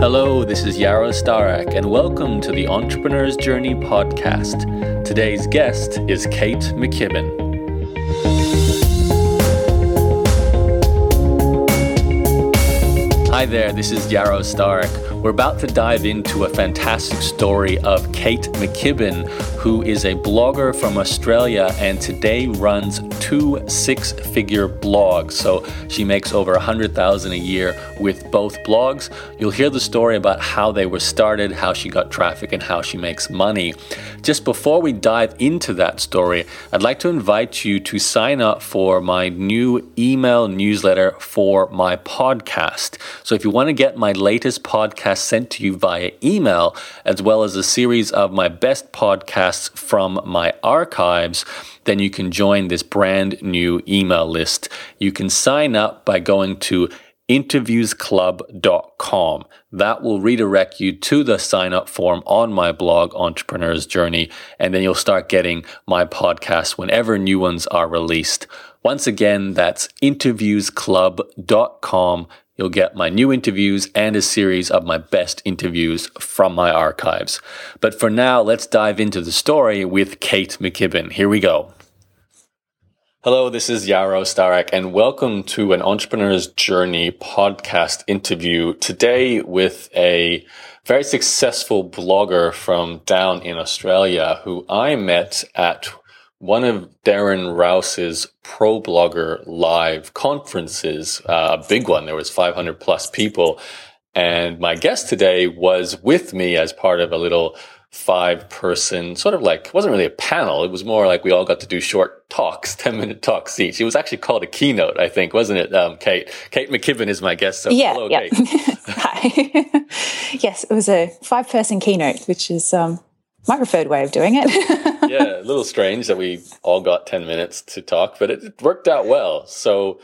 Hello, this is Yaro Starak, and welcome to the Entrepreneur's Journey podcast. Today's guest is Kate McKibbin. Hi there, this is Yaro Starak. We're about to dive into a fantastic story of Kate McKibbin, who is a blogger from Australia and today runs two six figure blogs. So she makes over 100,000 a year with both blogs. You'll hear the story about how they were started, how she got traffic, and how she makes money. Just before we dive into that story, I'd like to invite you to sign up for my new email newsletter for my podcast. So if you want to get my latest podcast, sent to you via email, as well as a series of my best podcasts from my archives, then you can join this brand new email list. You can sign up by going to interviewsclub.com. That will redirect you to the sign up form on my blog, Entrepreneur's Journey, and then you'll start getting my podcasts whenever new ones are released. Once again, that's interviewsclub.com. You'll get my new interviews and a series of my best interviews from my archives. But for now, let's dive into the story with Kate McKibbin. Here we go. Hello, this is Yaro Starak, and welcome to an Entrepreneur's Journey podcast interview today with a very successful blogger from down in Australia who I met at one of Darren Rowse's Pro Blogger live conferences, uh, a big one. There was 500 plus people. And my guest today was with me as part of a little five person sort of like, wasn't really a panel. It was more like we all got to do short talks, 10 minute talks each. It was actually called a keynote, I think, wasn't it? Um, Kate, Kate McKibbin is my guest. So yeah, hello, yeah. Hi. yes, it was a five person keynote, which is, um, my preferred way of doing it. Yeah, a little strange that we all got 10 minutes to talk, but it worked out well. So,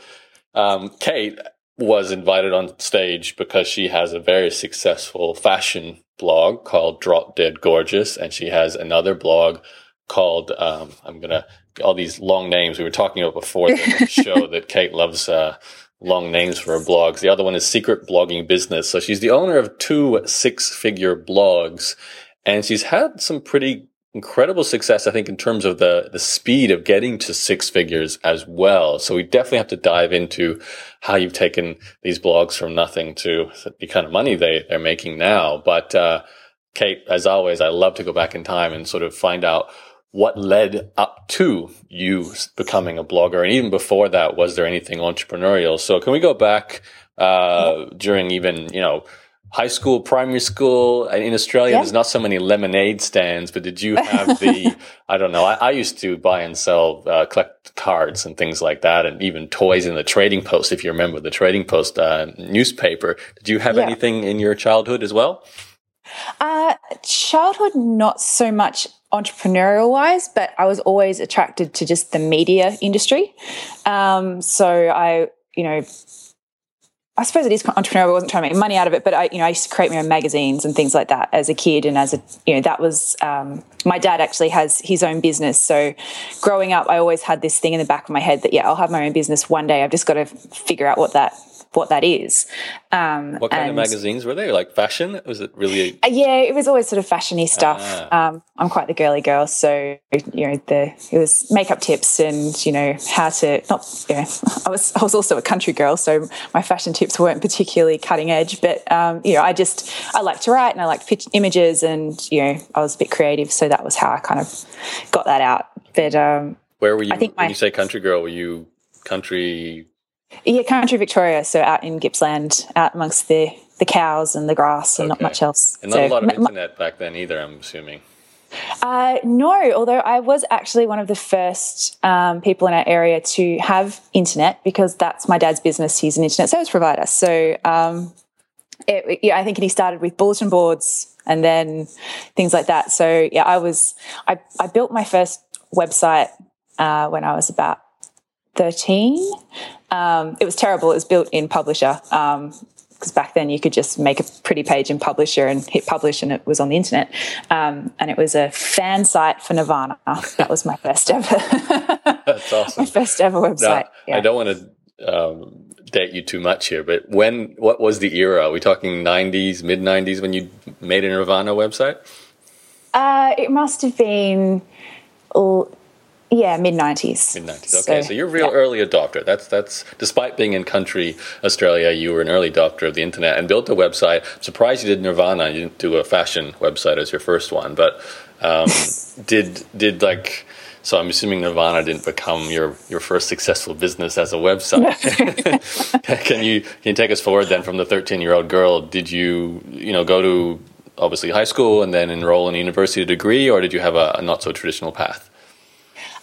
um, Kate was invited on stage because she has a very successful fashion blog called Drop Dead Gorgeous, and she has another blog called, um, I'm going to, all these long names we were talking about before the show that Kate loves, uh, long names for her blogs. The other one is Secret Bloggers Business. So she's the owner of two six figure blogs and she's had some pretty incredible success, I think, in terms of the, the speed of getting to six figures as well. So we definitely have to dive into how you've taken these blogs from nothing to the kind of money they, they're making now. But, uh, Kate, as always, I love to go back in time and sort of find out what led up to you becoming a blogger. And even before that, was there anything entrepreneurial? So can we go back, uh, during even, you know, high school, primary school in Australia, yeah. there's not so many lemonade stands, but did you have the, I don't know, I, I, used to buy and sell, uh, collect cards and things like that, and even toys in the trading post, if you remember the trading post, uh, newspaper. Did you have yeah. anything in your childhood as well? Uh, childhood, not so much entrepreneurial wise, but I was always attracted to just the media industry. Um, so I, you know, I suppose it is entrepreneurial. I wasn't trying to make money out of it, but I, you know, I used to create my own magazines and things like that as a kid. And as a, you know, that was, um, my dad actually has his own business. So growing up, I always had this thing in the back of my head that, yeah, I'll have my own business one day. I've just got to figure out what that what that is. Um, what kind of magazines were they? Like fashion? Was it really? Uh, yeah, it was always sort of fashiony stuff. Ah. Um, I'm quite the girly girl, so you know, the it was makeup tips and you know how to not. You know, I was I was also a country girl, so my fashion tips weren't particularly cutting edge. But um, you know, I just I like to write and I like pitch images, and you know, I was a bit creative, so that was how I kind of got that out. But um, where were you? I think when my, you say country girl, were you country yeah, country Victoria, so out in Gippsland, out amongst the the cows and the grass and okay. not much else. And not so, a lot of internet back then either, I'm assuming. Uh, no, although I was actually one of the first um, people in our area to have internet because that's my dad's business. He's an internet service provider. So um, it, yeah, I think he started with bulletin boards and then things like that. So yeah, I was I, I built my first website uh, when I was about 13. Um, it was terrible. It was built in Publisher because um, back then you could just make a pretty page in Publisher and hit publish and it was on the internet. Um, and it was a fan site for Nirvana. That was my first ever. That's awesome. my first ever website. Now, yeah. I don't want to um, date you too much here, but when what was the era? Are we talking '90s, mid '90s when you made a Nirvana website? Uh, it must have been, yeah, mid nineties. Mid nineties. Okay, so, so, you're a real yeah. early adopter. That's that's despite being in country Australia, you were an early adopter of the internet and built a website. I'm surprised you did Nirvana. You didn't do a fashion website as your first one, but um, did did like. So I'm assuming Nirvana didn't become your, your first successful business as a website. can you can you take us forward then from the 13 year old girl? Did you you know go to obviously high school and then enroll in a university degree, or did you have a, a not so traditional path?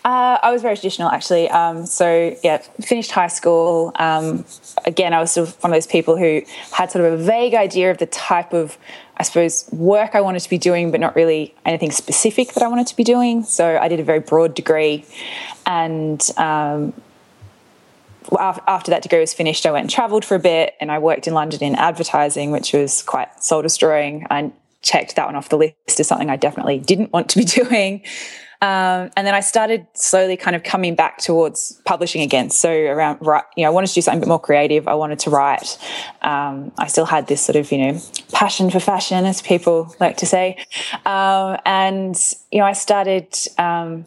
Uh, I was very traditional, actually. Um, so, yeah, finished high school. Um, again, I was sort of one of those people who had sort of a vague idea of the type of, I suppose, work I wanted to be doing, but not really anything specific that I wanted to be doing. So, I did a very broad degree. And um, after that degree was finished, I went and traveled for a bit and I worked in London in advertising, which was quite soul destroying. I checked that one off the list as something I definitely didn't want to be doing. Um, and then I started slowly kind of coming back towards publishing again. So around, you know, I wanted to do something a bit more creative. I wanted to write. Um, I still had this sort of, you know, passion for fashion, as people like to say. Um, and, you know, I started um,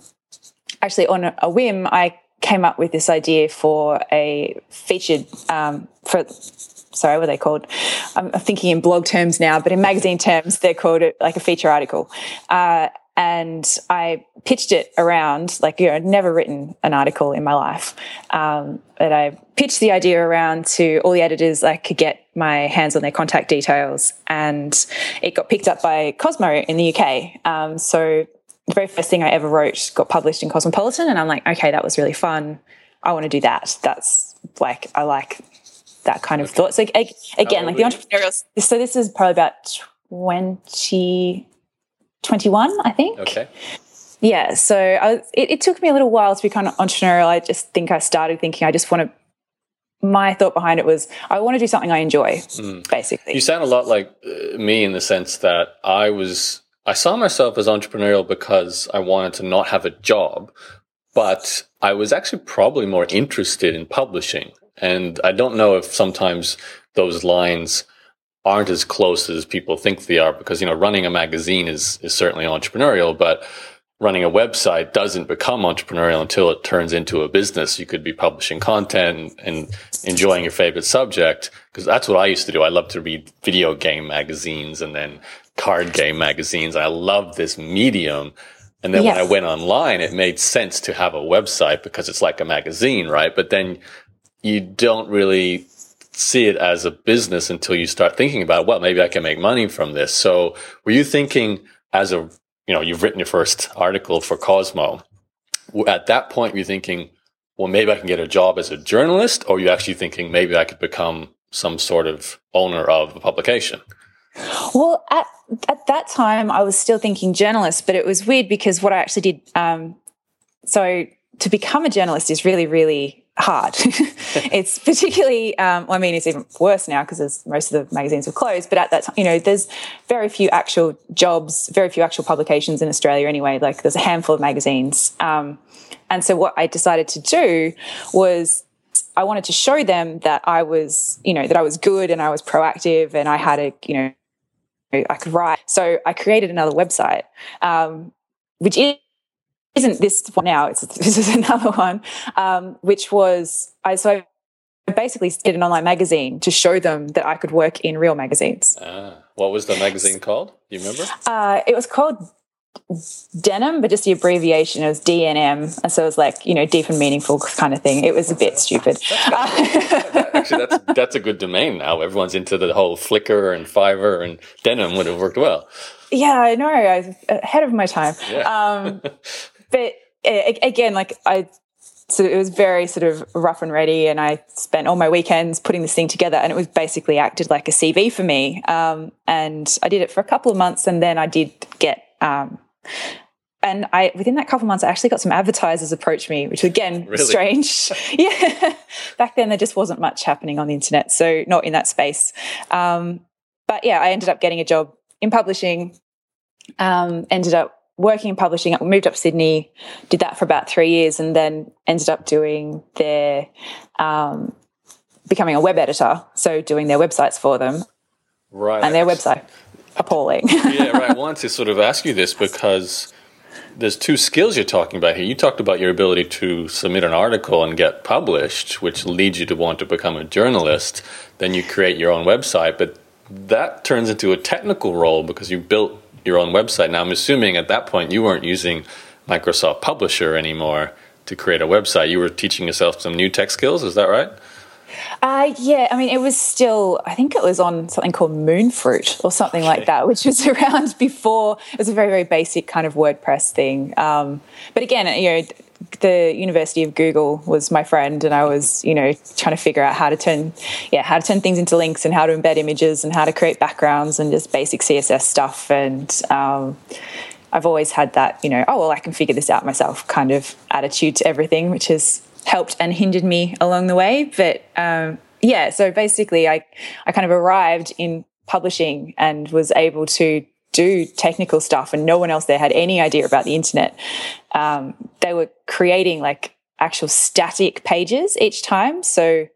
actually on a, whim, I came up with this idea for a featured, um, for sorry, what are they called? I'm thinking in blog terms now, but in magazine terms, they're called like a feature article. Uh, and I pitched it around, like, you know, I'd never written an article in my life. Um, but I pitched the idea around to all the editors I could get my hands on their contact details. And it got picked up by Cosmo in the UK. Um, so the very first thing I ever wrote got published in Cosmopolitan. And I'm like, okay, that was really fun. I want to do that. That's like, I like that kind of okay. thought. So again, like the entrepreneurial, so this is probably about 20, 21, I think. Okay. Yeah. So I, it, it, took me a little while to become entrepreneurial. I just think I started thinking I just want to. My thought behind it was I want to do something I enjoy, mm. basically. You sound a lot like uh, me in the sense that I was. I saw myself as entrepreneurial because I wanted to not have a job, but I was actually probably more interested in publishing. And I don't know if sometimes those lines aren't as close as people think they are because you know running a magazine is is certainly entrepreneurial but running a website doesn't become entrepreneurial until it turns into a business. You could be publishing content and, and enjoying your favorite subject because that's what i used to do. I loved to read video game magazines and then card game magazines. I loved this medium. And then yes. when i went online it made sense to have a website because it's like a magazine right? But then you don't really see it as a business until you start thinking about, well, maybe I can make money from this. So were you thinking as a, you know, you've written your first article for Cosmo. At that point, were you thinking, well, maybe I can get a job as a journalist, or you actually thinking maybe I could become some sort of owner of a publication? Well, at at that time, I was still thinking journalist, but it was weird because what I actually did. Um, so to become a journalist is really, really hard. it's particularly, um, I mean, it's even worse now because most of the magazines were closed. But at that time, you know, there's very few actual jobs, very few actual publications in Australia anyway. Like there's a handful of magazines. Um, and so what I decided to do was I wanted to show them that I was, you know, that I was good and I was proactive and I had a, you know, I could write. So I created another website, um, which is isn't this one now. It's this is another one, um, which was I so I basically did an online magazine to show them that I could work in real magazines. Ah, what was the magazine called? Do you remember? Uh, it was called Denim, but just the abbreviation it was DNM, and so it was like you know deep and meaningful kind of thing. It was a bit stupid. Actually, that's that's a good domain now. Everyone's into the whole Flickr and Fiverr, and Denim would have worked well. Yeah, I know. I was ahead of my time. Yeah. Um, but again, like I, so it was very sort of rough and ready, and I spent all my weekends putting this thing together, and it was basically acted like a CV for me. Um, and I did it for a couple of months, and then I did get. Um, and I within that couple of months, I actually got some advertisers approach me, which again really? strange. yeah, back then there just wasn't much happening on the internet, so not in that space. Um, but yeah, I ended up getting a job in publishing. Um, ended up working in publishing, we moved up to Sydney, did that for about three years, and then ended up doing their um, becoming a web editor, so doing their websites for them. Right. And their website appalling. yeah, right. I want to sort of ask you this because there's two skills you're talking about here. You talked about your ability to submit an article and get published, which leads you to want to become a journalist. Then you create your own website, but that turns into a technical role because you built your own website. Now, I'm assuming at that point you weren't using Microsoft Publisher anymore to create a website. You were teaching yourself some new tech skills. Is that right? Uh, yeah, I mean, it was still, I think it was on something called Moonfruit or something okay. like that, which was around before. It was a very, very basic kind of WordPress thing. Um, but again, you know, the University of Google was my friend, and I was, you know, trying to figure out how to turn, yeah, how to turn things into links and how to embed images and how to create backgrounds and just basic CSS stuff. And um, I've always had that, you know, oh well, I can figure this out myself kind of attitude to everything, which has helped and hindered me along the way. But um, yeah, so basically, I I kind of arrived in publishing and was able to do technical stuff, and no one else there had any idea about the internet. Um, they were creating like actual static pages each time. So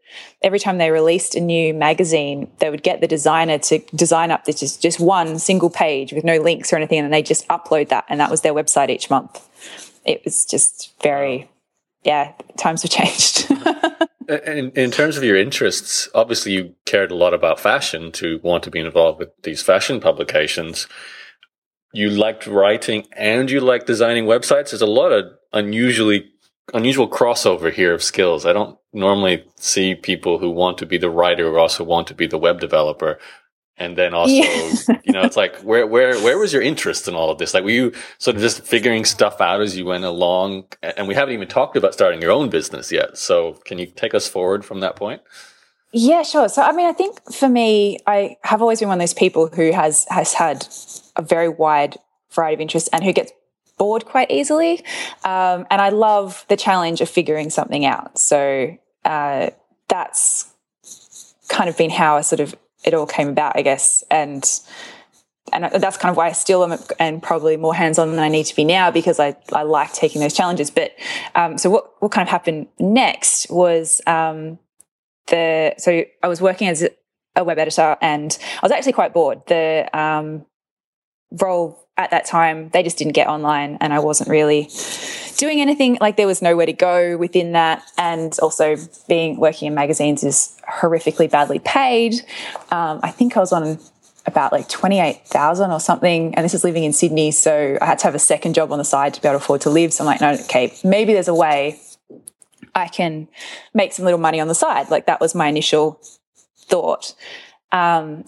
every time they released a new magazine, they would get the designer to design up this just, just one single page with no links or anything, and they just upload that, and that was their website each month. It was just very yeah, times have changed. In, in terms of your interests, obviously you cared a lot about fashion to want to be involved with these fashion publications. You liked writing and you liked designing websites. There's a lot of unusually unusual crossover here of skills. I don't normally see people who want to be the writer who also want to be the web developer and then also yeah. you know it's like where where where was your interest in all of this? Like were you sort of just figuring stuff out as you went along? And we haven't even talked about starting your own business yet. So can you take us forward from that point? Yeah sure. So i mean i think for me i have always been one of those people who has has had a very wide variety of interests and who gets bored quite easily. Um, and i love the challenge of figuring something out. So uh, that's kind of been how i sort of it all came about, I guess. And and that's kind of why I still am and probably more hands on than I need to be now because I, I like taking those challenges. But um, so what what kind of happened next was um, the so I was working as a web editor and I was actually quite bored. The um, role at that time they just didn't get online and I wasn't really doing anything. Like there was nowhere to go within that. And also being working in magazines is horrifically badly paid. Um, i think i was on about like 28,000 or something. And this is living in sydney so i had to have a second job on the side to be able to afford to live. So i'm like no okay maybe there's a way i can make some little money on the side. Like that was my initial thought. Um,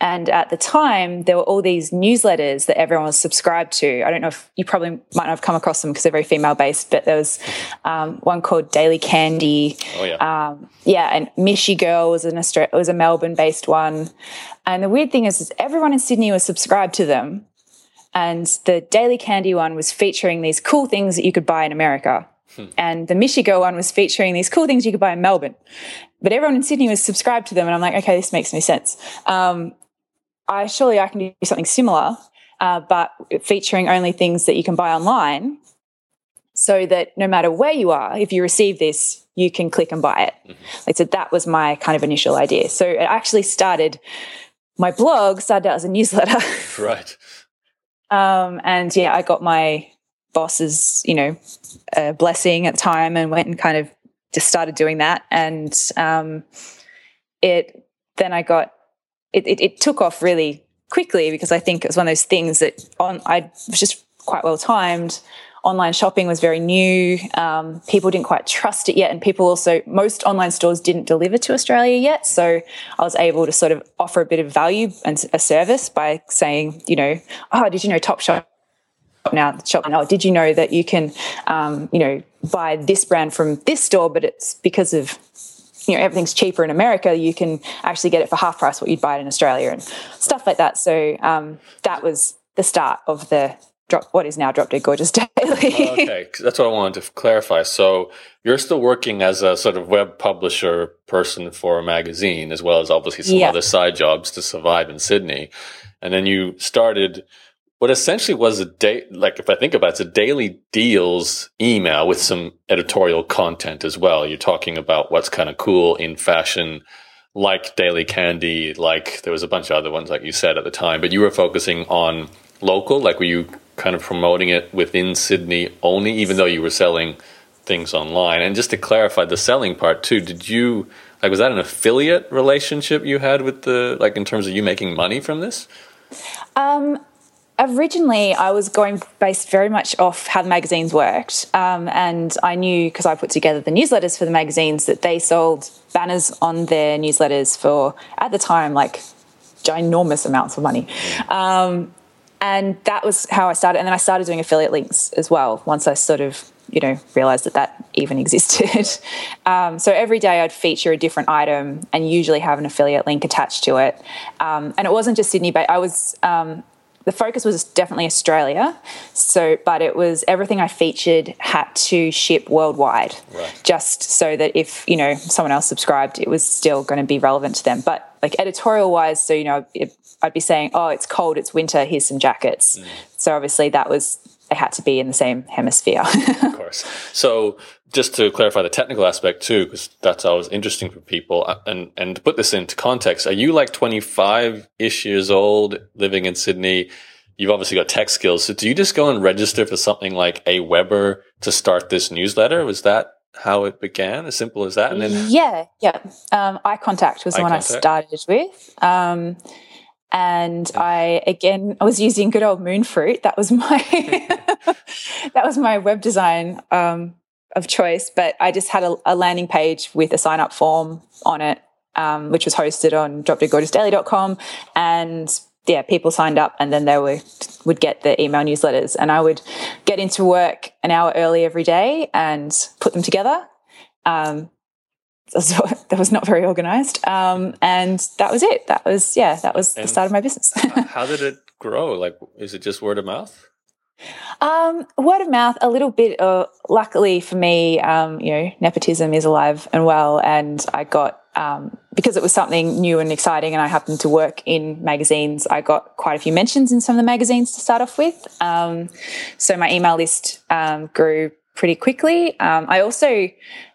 and at the time, there were all these newsletters that everyone was subscribed to. I don't know if you probably might not have come across them because they're very female based, but there was um, one called Daily Candy. Oh, yeah. Um, yeah, and Mishy Girl was an Australia, was a Melbourne based one. And the weird thing is, is, everyone in Sydney was subscribed to them. And the Daily Candy one was featuring these cool things that you could buy in America. Hmm. And the Girl one was featuring these cool things you could buy in Melbourne. But everyone in Sydney was subscribed to them. And I'm like, okay, this makes no sense. Um, I surely I can do something similar, uh, but featuring only things that you can buy online, so that no matter where you are, if you receive this, you can click and buy it. Mm-hmm. Like so, that was my kind of initial idea. So it actually started. My blog started out as a newsletter, right? Um, and yeah, I got my boss's, you know, uh, blessing at the time, and went and kind of just started doing that. And um, it then I got it, it, it took off really quickly because I think it was one of those things that on I was just quite well timed. Online shopping was very new. Um, people didn't quite trust it yet, and people also most online stores didn't deliver to Australia yet. So I was able to sort of offer a bit of value and a service by saying, you know, oh, did you know Topshop now shop now? Did you know that you can, um, you know, buy this brand from this store, but it's because of you know everything's cheaper in America, you can actually get it for half price what you'd buy it in Australia and stuff like that. So um, that was the start of the drop what is now Drop Dead Gorgeous Daily. okay, that's what I wanted to clarify. So you're still working as a sort of web publisher person for a magazine, as well as obviously some yeah. other side jobs to survive in Sydney, and then you started what essentially was a day, like if I think about it, it's a daily deals email with some editorial content as well. You're talking about what's kind of cool in fashion, like Daily Candy, like there was a bunch of other ones, like you said at the time, but you were focusing on local. Like, were you kind of promoting it within Sydney only, even though you were selling things online? And just to clarify the selling part too, did you like was that an affiliate relationship you had with the like in terms of you making money from this? Um, originally I was going based very much off how the magazines worked. Um, and I knew because I put together the newsletters for the magazines that they sold banners on their newsletters for, at the time, like ginormous amounts of money. Um, and that was how I started. And then I started doing affiliate links as well once I sort of, you know, realized that that even existed. um, so every day I'd feature a different item and usually have an affiliate link attached to it. Um, and it wasn't just Sydney, but I was um, the focus was definitely Australia. So, but it was everything I featured had to ship worldwide, right. just so that if you know someone else subscribed, it was still going to be relevant to them. But like editorial wise, so you know, it, I'd be saying, "Oh, it's cold, it's winter. Here's some jackets." Mm. So obviously, that was it had to be in the same hemisphere. of course. So just to clarify the technical aspect too, because that's always interesting for people, uh, and and to put this into context, are you like 25 ish years old, living in Sydney? You've obviously got tech skills. So do you just go and register for something like Aweber to start this newsletter? Was that how it began? As simple as that? And then yeah, yeah. Um, iContact was the one I started with. Um, and I again I was using good old Moonfruit. That was my that was my web design um, of choice. But I just had a, a, landing page with a sign up form on it, um, which was hosted on dropdeadgorgeousdaily.com. And yeah, people signed up and then they were would get the email newsletters. And I would get into work an hour early every day and put them together. Um, that was not very organized. Um, and that was it. That was, yeah, that was and the start of my business. how did it grow? Like, is it just word of mouth? Um, word of mouth, a little bit. Uh, luckily for me, um, you know, nepotism is alive and well, and I got um, because it was something new and exciting, and I happened to work in magazines. I got quite a few mentions in some of the magazines to start off with. Um, so my email list um, grew pretty quickly. Um, I also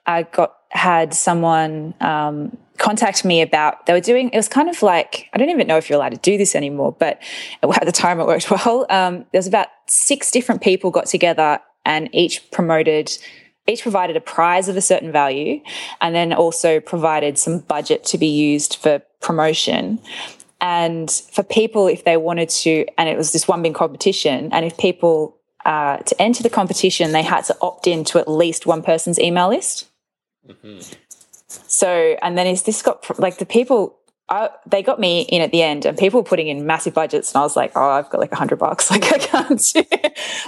uh, got had someone contact me about they were doing it was kind of like i don't even know if you're allowed to do this anymore but at the time it worked well. Um, there was about six different people got together and each promoted each provided a prize of a certain value and then also provided some budget to be used for promotion. And for people if they wanted to and it was this one big competition and if people uh, to enter the competition they had to opt in to at least one person's email list. Mm-hmm. So, and then is this got like the people, I, they got me in at the end and people were putting in massive budgets and I was like, oh, I've got like a hundred bucks. Like I can't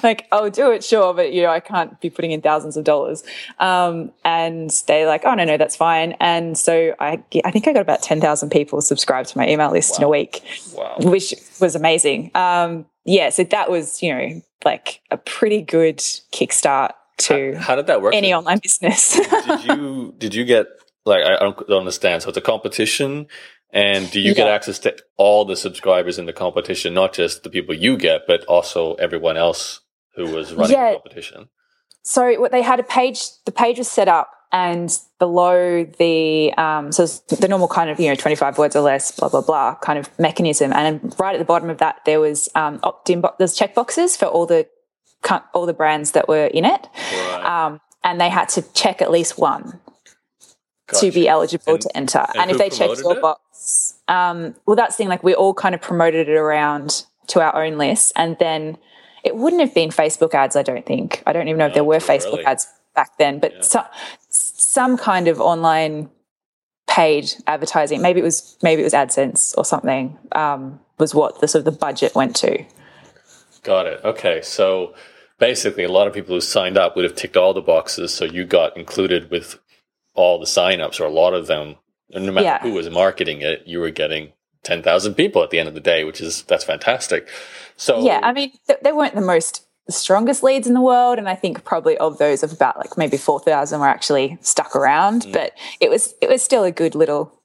like, I'll do it, sure. But you know, I can't be putting in thousands of dollars. Um, and they're like, oh, no, no, that's fine. And so I, I think I got about 10,000 people subscribed to my email list wow. in a week, wow. which was amazing. Um, yeah. So that was, you know, like a pretty good kickstart to how, how did that work? Any online business. did you, did you get like I don't understand. So it's a competition, and do you yeah. get access to all the subscribers in the competition, not just the people you get, but also everyone else who was running yeah. the competition? So what they had a page. The page was set up, and below the um, so the normal kind of you know twenty five words or less, blah blah blah kind of mechanism, and right at the bottom of that there was um, opt-in. Bo- there's check boxes for all the all the brands that were in it, right. um, and they had to check at least one gotcha. to be eligible and, to enter. And, and if they checked your it? box, um, well, that's the thing. Like we all kind of promoted it around to our own list, and then it wouldn't have been Facebook ads. I don't think. I don't even know no, if there were Facebook early. ads back then, but yeah. so, some kind of online paid advertising. Maybe it was maybe it was AdSense or something. Um, was what the sort of the budget went to. Got it. Okay, so basically, a lot of people who signed up would have ticked all the boxes, so you got included with all the signups or a lot of them, no matter yeah. who was marketing it, you were getting 10,000 people at the end of the day, which is, that's fantastic. So, yeah, I mean, th- they weren't the most the strongest leads in the world. And I think probably of those of about like maybe 4,000 were actually stuck around, mm. but it was, it was still a good little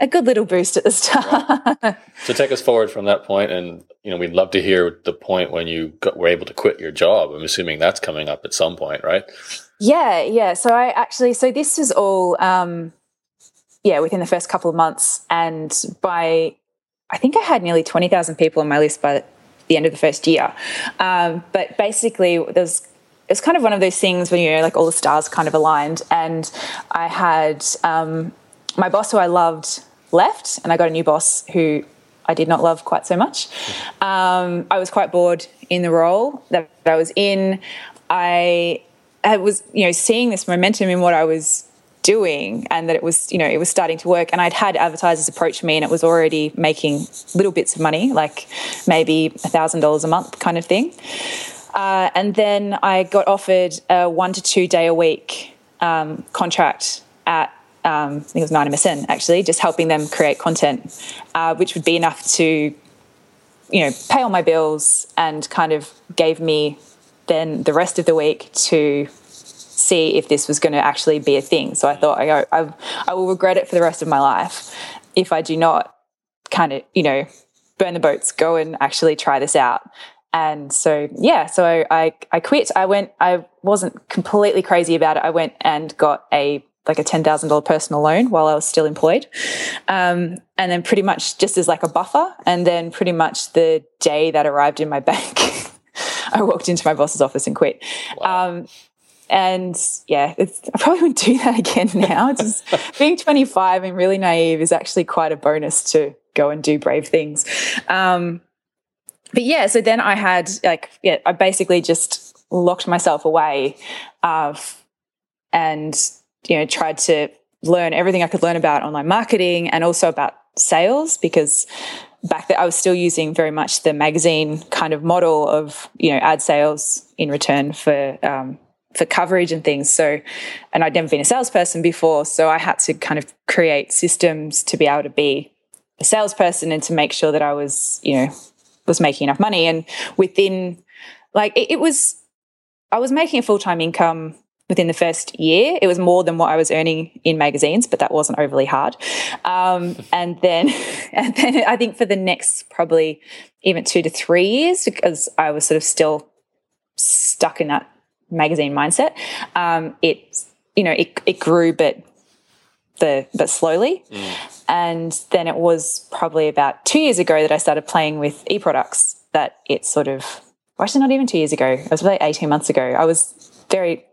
a good little boost at the start. Right. So take us forward from that point, and you know we'd love to hear the point when you got, were able to quit your job. I'm assuming that's coming up at some point, right? Yeah, yeah. So I actually, so this was all, um, yeah, within the first couple of months, and by I think I had nearly twenty thousand people on my list by the end of the first year. Um, but basically, there's it's kind of one of those things when you know, like all the stars kind of aligned, and I had um, my boss who I loved left, and I got a new boss who I did not love quite so much. Um, I was quite bored in the role that I was in. I, I was, you know, seeing this momentum in what I was doing and that it was, you know, it was starting to work. And I'd had advertisers approach me and it was already making little bits of money, like maybe a thousand dollars a month kind of thing. Uh, and then I got offered a one to two day a week um, contract at um, I think it was 90% actually, just helping them create content, uh, which would be enough to, you know, pay all my bills and kind of gave me then the rest of the week to see if this was going to actually be a thing. So I thought, I, I, I will regret it for the rest of my life if I do not kind of, you know, burn the boats, go and actually try this out. And so, yeah, so I, I quit. I went, I wasn't completely crazy about it. I went and got a like a $10,000 personal loan while I was still employed. Um, and then pretty much just as like a buffer. And then pretty much the day that arrived in my bank, I walked into my boss's office and quit. Wow. Um, and yeah, I probably wouldn't do that again now. Just being 25 and really naive is actually quite a bonus to go and do brave things. Um, but yeah, so then I had like, yeah, I basically just locked myself away uh, and you know, tried to learn everything I could learn about online marketing and also about sales because back then I was still using very much the magazine kind of model of, you know, ad sales in return for, um, for coverage and things. So, and I'd never been a salesperson before. So I had to kind of create systems to be able to be a salesperson and to make sure that I was, you know, was making enough money. And within, like, it, it was, I was making a full time income within the first year. It was more than what I was earning in magazines, but that wasn't overly hard. Um, and then, and then I think for the next probably even two to three years, because I was sort of still stuck in that magazine mindset, um, it you know it it grew, but the but slowly. Mm. And then it was probably about two years ago that I started playing with e products. That it sort of actually not even two years ago. It was about eighteen months ago. I was very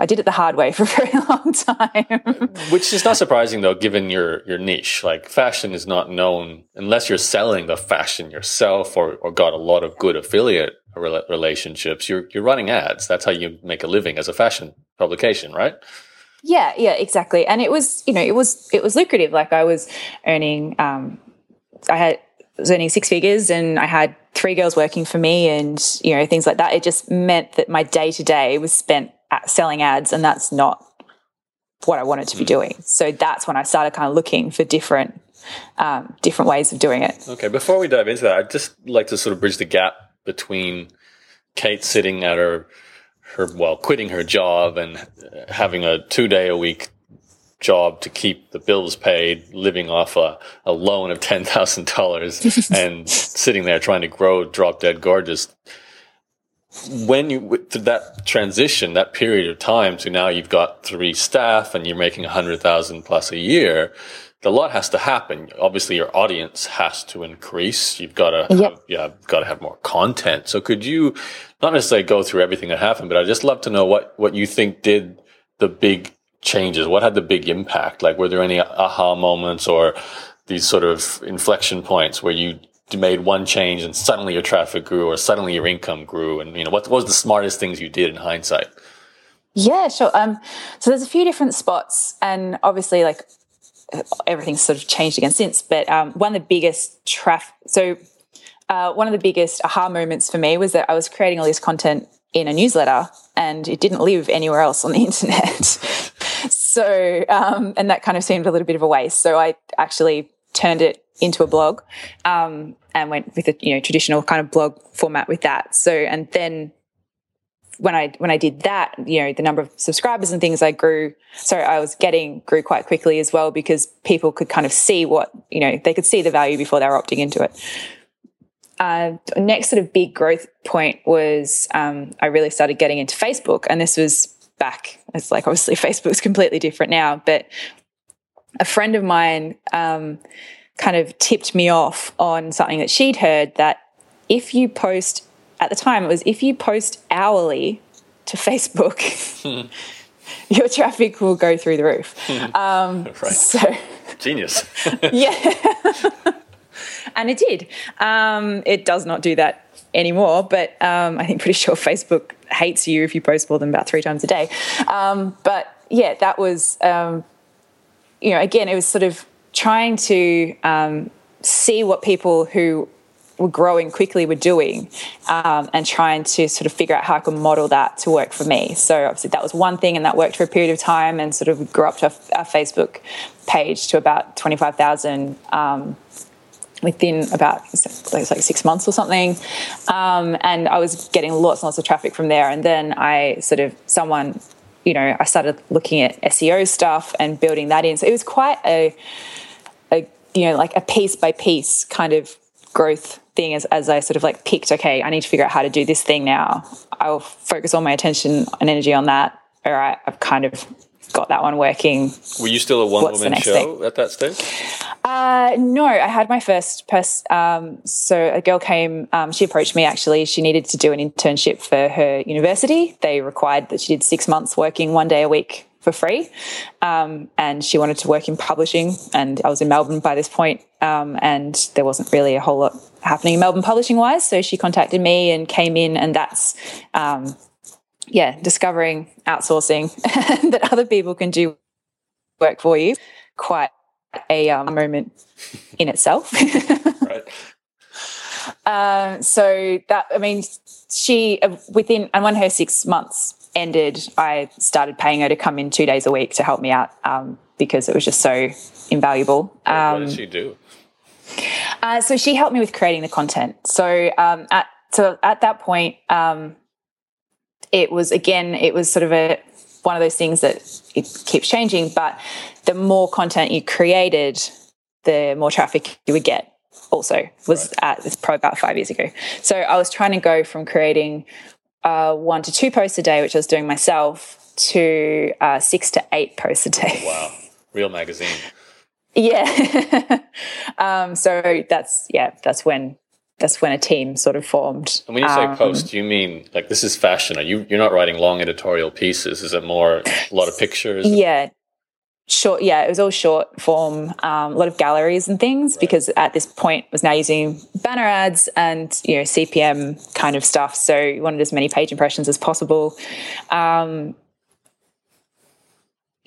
I did it the hard way for a very long time. Which is not surprising though, given your your niche. Like fashion is not known unless you're selling the fashion yourself or, or got a lot of good affiliate relationships. You're you're running ads. That's how you make a living as a fashion publication, right? Yeah, yeah, exactly. And it was, you know, it was it was lucrative. Like I was earning um I had was earning six figures and I had three girls working for me and you know things like that. It just meant that my day to day was spent selling ads, and that's not what I wanted to be hmm. doing. So that's when I started kind of looking for different um, different ways of doing it. Okay, before we dive into that, I'd just like to sort of bridge the gap between Kate sitting at her her well quitting her job and having a two day a week job to keep the bills paid, living off a, a loan of ten thousand dollars, and sitting there trying to grow drop dead gorgeous when you through that transition, that period of time to now you've got three staff and you're making a hundred thousand plus a year, a lot has to happen. Obviously, your audience has to increase. You've got to, yep. have, yeah, got to have more content. So, could you not necessarily go through everything that happened, but I'd just love to know what what you think did the big changes. What had the big impact? Like, were there any aha moments or these sort of inflection points where you made one change and suddenly your traffic grew or suddenly your income grew and you know what, what was the smartest things you did in hindsight? Yeah sure. Um, so there's a few different spots and obviously like everything's sort of changed again since but um, one of the biggest traffic so uh, one of the biggest aha moments for me was that i was creating all this content in a newsletter and it didn't live anywhere else on the internet. So um, and that kind of seemed a little bit of a waste. So i actually turned it into a blog um, and went with a you know traditional kind of blog format with that. So and then when I when I did that, you know, the number of subscribers and things I grew. So I was getting grew quite quickly as well because people could kind of see what you know they could see the value before they were opting into it. Uh, next sort of big growth point was um, I really started getting into Facebook, and this was back. It's like obviously Facebook's completely different now, but a friend of mine um, kind of tipped me off on something that she'd heard that if you post at the time it was if you post hourly to Facebook, your traffic will go through the roof. Um, right. So genius. yeah. and it did. Um, it does not do that anymore, but um, I think pretty sure Facebook hates you if you post more than about three times a day. Um, but yeah, that was, um, you know, again, it was sort of trying to um, see what people who were growing quickly were doing um, and trying to sort of figure out how I could model that to work for me. So obviously that was one thing and that worked for a period of time and sort of grew up to our Facebook page to about 25,000 um, within about like six months or something. Um, and I was getting lots and lots of traffic from there. And then I sort of, someone, you know, I started looking at SEO stuff and building that in. So it was quite a you know, like a piece by piece kind of growth thing as, as I sort of like picked, okay, I need to figure out how to do this thing now. I'll focus all my attention and energy on that. All right, I've kind of got that one working. Were you still a one woman show thing? at that stage? Uh, no, I had my first person. Um, so a girl came, um, she approached me actually. She needed to do an internship for her university. They required that she did six months working one day a week for free. Um, and she wanted to work in publishing. And I was in Melbourne by this point, um, and there wasn't really a whole lot happening in Melbourne publishing wise. So she contacted me and came in, and that's, um, yeah, discovering outsourcing that other people can do work for you. Quite a um, moment in itself. right. Uh, so that, I mean, she, uh, within, and when her six months ended, I started paying her to come in two days a week to help me out um, because it was just so invaluable. Um, what did um, she do? Uh, so she helped me with creating the content. So um, at so at that point, um, it was again, it was sort of a one of those things that it keeps changing. But the more content you created, the more traffic you would get. Also, was right. at this pro about five years ago. So I was trying to go from creating uh, one to two posts a day, which I was doing myself, to uh, six to eight posts a day. Wow, real magazine. yeah. um, so that's yeah, that's when that's when a team sort of formed. And when you say um, post, you mean like this is fashion? Are you you're not writing long editorial pieces? Is it more a lot of pictures? Yeah, short. Yeah, it was all short form, um, a lot of galleries and things. Right. Because at this point, was now using banner ads and you know CPM kind of stuff. So you wanted as many page impressions as possible. Um,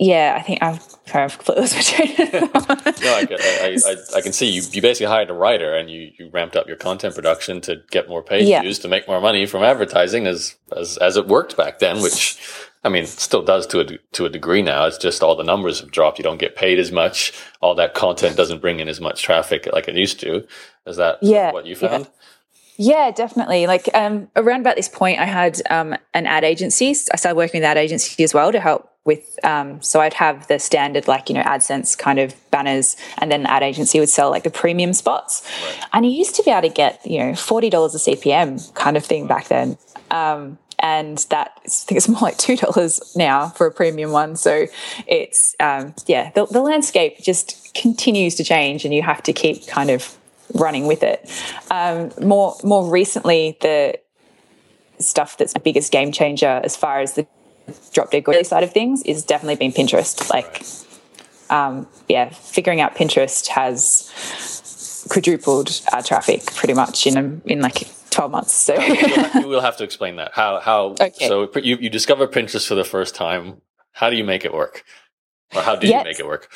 yeah, I think I've kind of completely lost my no, I, I, I, I, can see you. You basically hired a writer and you, you ramped up your content production to get more page yeah. views to make more money from advertising as, as as it worked back then. Which, I mean, still does to a to a degree now. It's just all the numbers have dropped. You don't get paid as much. All that content doesn't bring in as much traffic like it used to. Is that yeah, what you found? Yeah. Yeah, definitely. Like um, around about this point, I had um, an ad agency. I started working with ad agency as well to help with um, so I'd have the standard like you know AdSense kind of banners, and then the ad agency would sell like the premium spots. Right. And you used to be able to get you know forty dollars a CPM kind of thing back then. Um, and that I think it's more like two dollars now for a premium one. So it's um, yeah, the, the landscape just continues to change, and you have to keep kind of running with it. Um, more more recently, the stuff that's the biggest game changer as far as the drop dead gorgeous side of things is definitely been Pinterest. Like, um, yeah, figuring out Pinterest has quadrupled our traffic pretty much in a, in like 12 months. So you will have to explain that. How, how, okay. so you, you discover Pinterest for the first time. How do you make it work? Or how did yes. you make it work?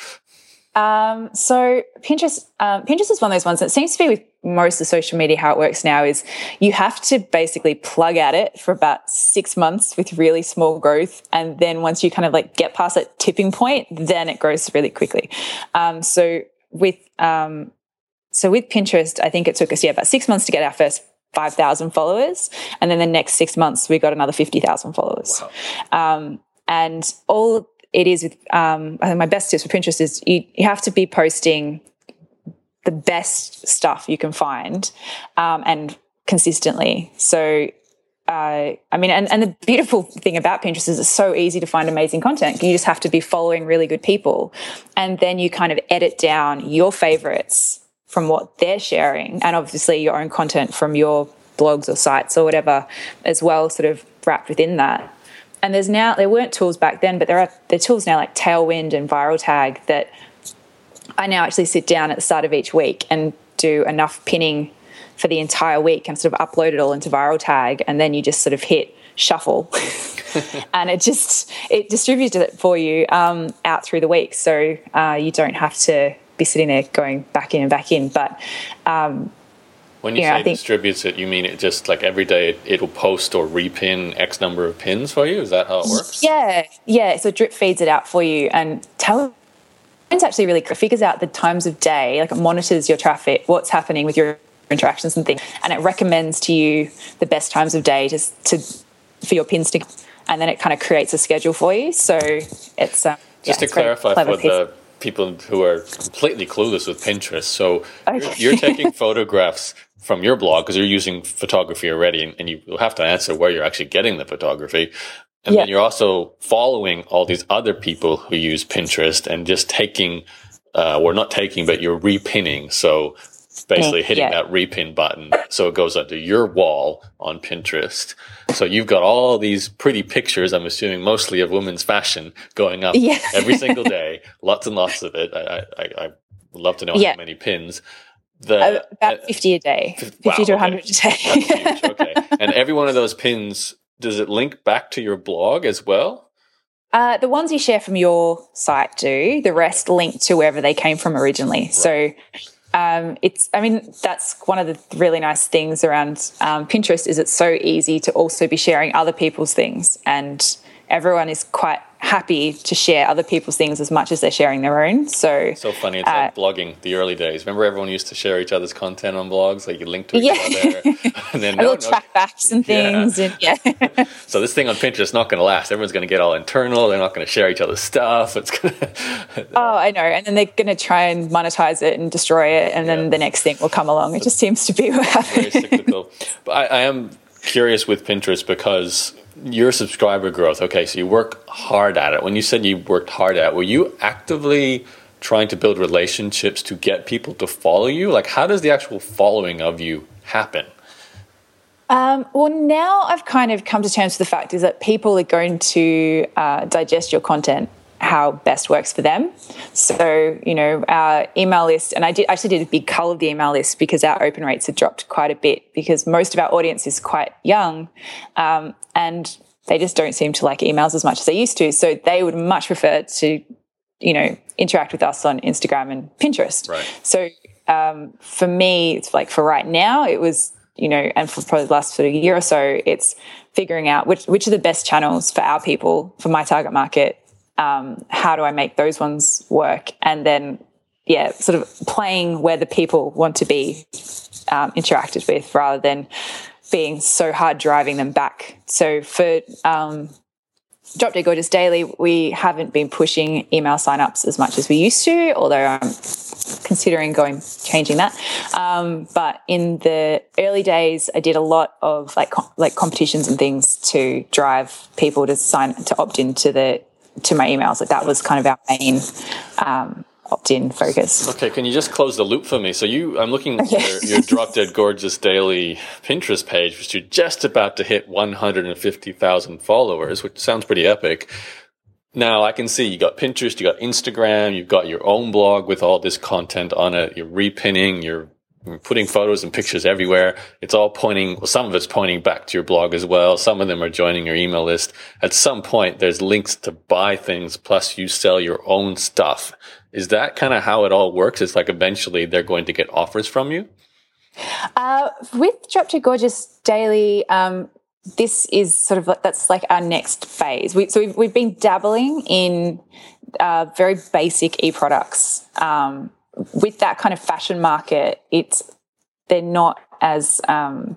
Um, so Pinterest, um, Pinterest is one of those ones that seems to be with most of social media. How it works now is you have to basically plug at it for about six months with really small growth, and then once you kind of like get past that tipping point, then it grows really quickly. Um, so with um, so with Pinterest, I think it took us yeah about six months to get our first 5,000 followers. And then the next six months, we got another 50,000 followers. Wow. Um, and all it is with, um, I think my best tips for Pinterest is you, you have to be posting the best stuff you can find um, and consistently. So uh, I mean, and, and the beautiful thing about Pinterest is it's so easy to find amazing content. You just have to be following really good people. And then you kind of edit down your favorites from what they're sharing, and obviously your own content from your blogs or sites or whatever as well, sort of wrapped within that. And there's now, there weren't tools back then, but there are, there are tools now like Tailwind and ViralTag that I now actually sit down at the start of each week and do enough pinning for the entire week and sort of upload it all into ViralTag and then you just sort of hit shuffle and it just it distributes it for you um, out through the week so uh, you don't have to be sitting there going back in and back in but um, when you, you say think, distributes it, you mean it just like every day it, will post or repin X number of pins for you? Is that how it works? Yeah, yeah. So drip feeds it out for you and tell it's actually really it figures out the times of day, like it monitors your traffic, what's happening with your interactions and things, and it recommends to you the best times of day to, to for your pins to, and then it kind of creates a schedule for you. So it's um, just yeah, to clarify for piece. the people who are completely clueless with Pinterest. So okay. you're, you're taking photographs from your blog because you're using photography already, and, and you will have to answer where you're actually getting the photography. And yeah. then you're also following all these other people who use Pinterest and just taking, uh, or not taking, but you're repinning. So basically hitting yeah. that repin button so it goes onto your wall on Pinterest. So you've got all these pretty pictures, I'm assuming mostly of women's fashion going up yeah. every single day, lots and lots of it. I, I, I would love to know yeah. how many pins. The, uh, about 50 a day, 50 wow, to 100 okay. a day. okay. And every one of those pins, does it link back to your blog as well? Uh, the ones you share from your site do. The rest link to wherever they came from originally. Right. So um, it's i mean that's one of the really nice things around um, pinterest is it's so easy to also be sharing other people's things and everyone is quite happy to share other people's things as much as they're sharing their own. So so funny. It's uh, like blogging the early days. Remember, everyone used to share each other's content on blogs. Like you link to each yeah. other, and then no, no, track backs and things. Yeah. And yeah. so this thing on Pinterest is not going to last. Everyone's going to get all internal. They're not going to share each other's stuff. It's going to. oh, I know. And then they're going to try and monetize it and destroy it, and then yeah. the next thing will come along. It just seems to be what happens. Very cyclical. But I, I am curious with Pinterest because your subscriber growth. Okay, so you work hard at it. When you said you worked hard at it, were you actively trying to build relationships to get people to follow you? Like, how does the actual following of you happen? Um, well, now I've kind of come to terms with the fact is that people are going to uh, digest your content how best works for them. So, you know, our email list, and I did actually did a big cull of the email list because our open rates had dropped quite a bit because most of our audience is quite young um, and they just don't seem to like emails as much as they used to. So they would much prefer to, you know, interact with us on Instagram and Pinterest. Right. So um, for me, it's like for right now, it was, you know, and for probably the last sort of year or so, it's figuring out which which are the best channels for our people, for my target market, um, how do I make those ones work? And then, yeah, sort of playing where the people want to be um, interacted with rather than being so hard driving them back. So for um, Drop Dead Gorgeous Daily, we haven't been pushing email signups as much as we used to, although I'm considering going changing that. Um, but in the early days, I did a lot of like com- like competitions and things to drive people to sign to opt into the to my emails. Like that was kind of our main um, opt-in focus. Okay, can you just close the loop for me? So you, I'm looking at your, your Drop Dead Gorgeous Daily Pinterest page, which you're just about to hit 150,000 followers, which sounds pretty epic. Now I can see you got Pinterest, you got Instagram, you've got your own blog with all this content on it. You're repinning, you're putting photos and pictures everywhere. It's all pointing, well, some of it's pointing back to your blog as well. Some of them are joining your email list. At some point, there's links to buy things, plus you sell your own stuff. Is that kind of how it all works? It's like eventually they're going to get offers from you? Uh, with Drop Gorgeous Daily, um, this is sort of like, that's like our next phase. We, so we've, we've been dabbling in uh, very basic e products. Um, with that kind of fashion market, it's they're not as um,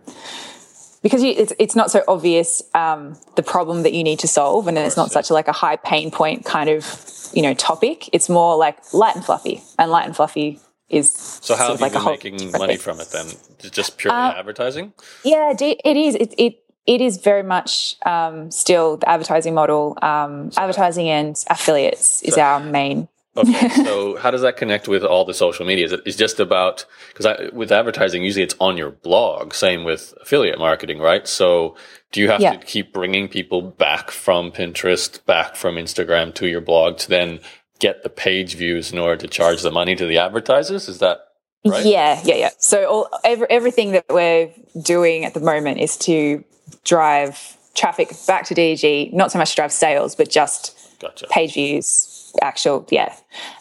because you, it's it's not so obvious um, the problem that you need to solve, and it's not such a, like a high pain point kind of you know topic. It's more like light and fluffy, and light and fluffy is so how have like you been making money from it then? Just purely uh, advertising? Yeah, it is. It, it it is very much um, still the advertising model. Um, advertising and affiliates is so, our main Okay, so how does that connect with all the social media? Is it is just about because with advertising, usually it's on your blog. Same with affiliate marketing, right? So do you have yeah. to keep bringing people back from Pinterest, back from Instagram to your blog to then get the page views in order to charge the money to the advertisers? Is that right? Yeah, yeah, yeah. So all every, everything that we're doing at the moment is to drive traffic back to DG, not so much drive sales, but just gotcha. page views actual, yeah.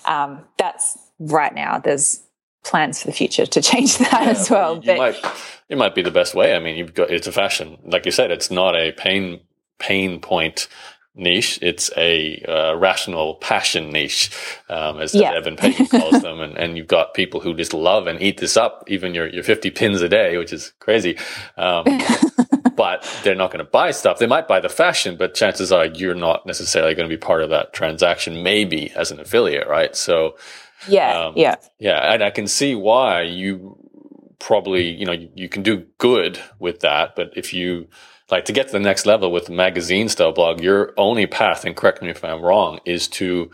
Um, that's right now. There's plans for the future to change that yeah, as well. You, but, might, it might be the best way. I mean, you've got it's a fashion, like you said, it's not a pain pain point niche. It's a uh, rational passion niche, um, as yeah. Eben Pagan calls them. And, and you've got people who just love and eat this up, even your, your 50 pins a day, which is crazy. Um, but they're not going to buy stuff. They might buy the fashion, but chances are you're not necessarily going to be part of that transaction, maybe as an affiliate, right? So, yeah, um, yeah, yeah. And I can see why you probably, you know, you, you can do good with that. But if you, like to get to the next level with magazine style blog, your only path, and correct me if I'm wrong, is to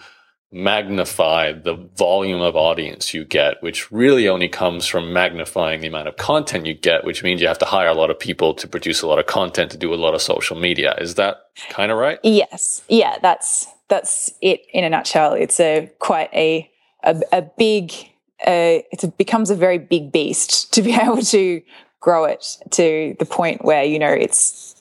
magnify the volume of audience you get, which really only comes from magnifying the amount of content you get, which means you have to hire a lot of people to produce a lot of content to do a lot of social media. Is that kind of right? Yes. Yeah, that's that's it in a nutshell. It's a quite a a, a big uh, it becomes a very big beast to be able to grow it to the point where you know it's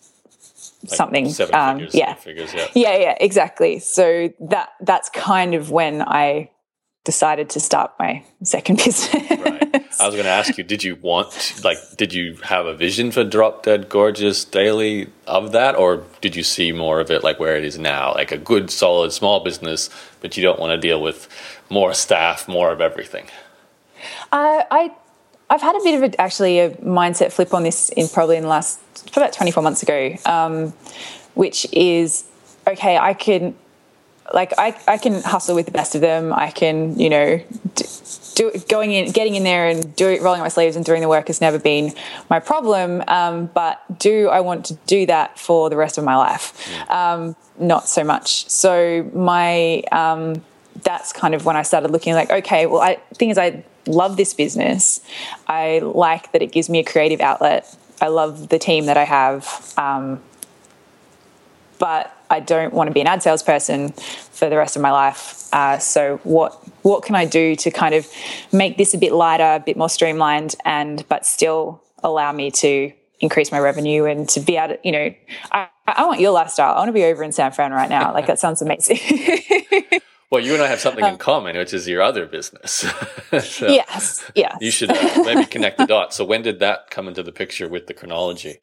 like something um, figures, yeah. Figures, yeah. Yeah yeah exactly. So that that's kind of when i decided to start my second business. Right. i was going to ask you did you want like did you have a vision for drop dead gorgeous daily of that? Or did you see more of it like where it is now? Like a good solid small business but you don't want to deal with more staff more of everything. Uh, i I've had a bit of a, actually a mindset flip on this in probably in the last about 24 months ago, um, which is okay. I can like I, I can hustle with the best of them. I can you know do, going in getting in there and doing rolling up my sleeves and doing the work has never been my problem. Um, but do I want to do that for the rest of my life? Um, not so much. So my um, that's kind of when I started looking like okay, well, I thing is I love this business. I like that it gives me a creative outlet. I love the team that I have. Um, but I don't want to be an ad salesperson for the rest of my life. Uh, so what what can I do to kind of make this a bit lighter, a bit more streamlined, and but still allow me to increase my revenue and to be able to, you know, I, I want your lifestyle. I want to be over in San Fran right now. Like that sounds amazing. Well, you and I have something um, in common, which is your other business. so yes, yes. You should uh, maybe connect the dots. So, when did that come into the picture with the chronology?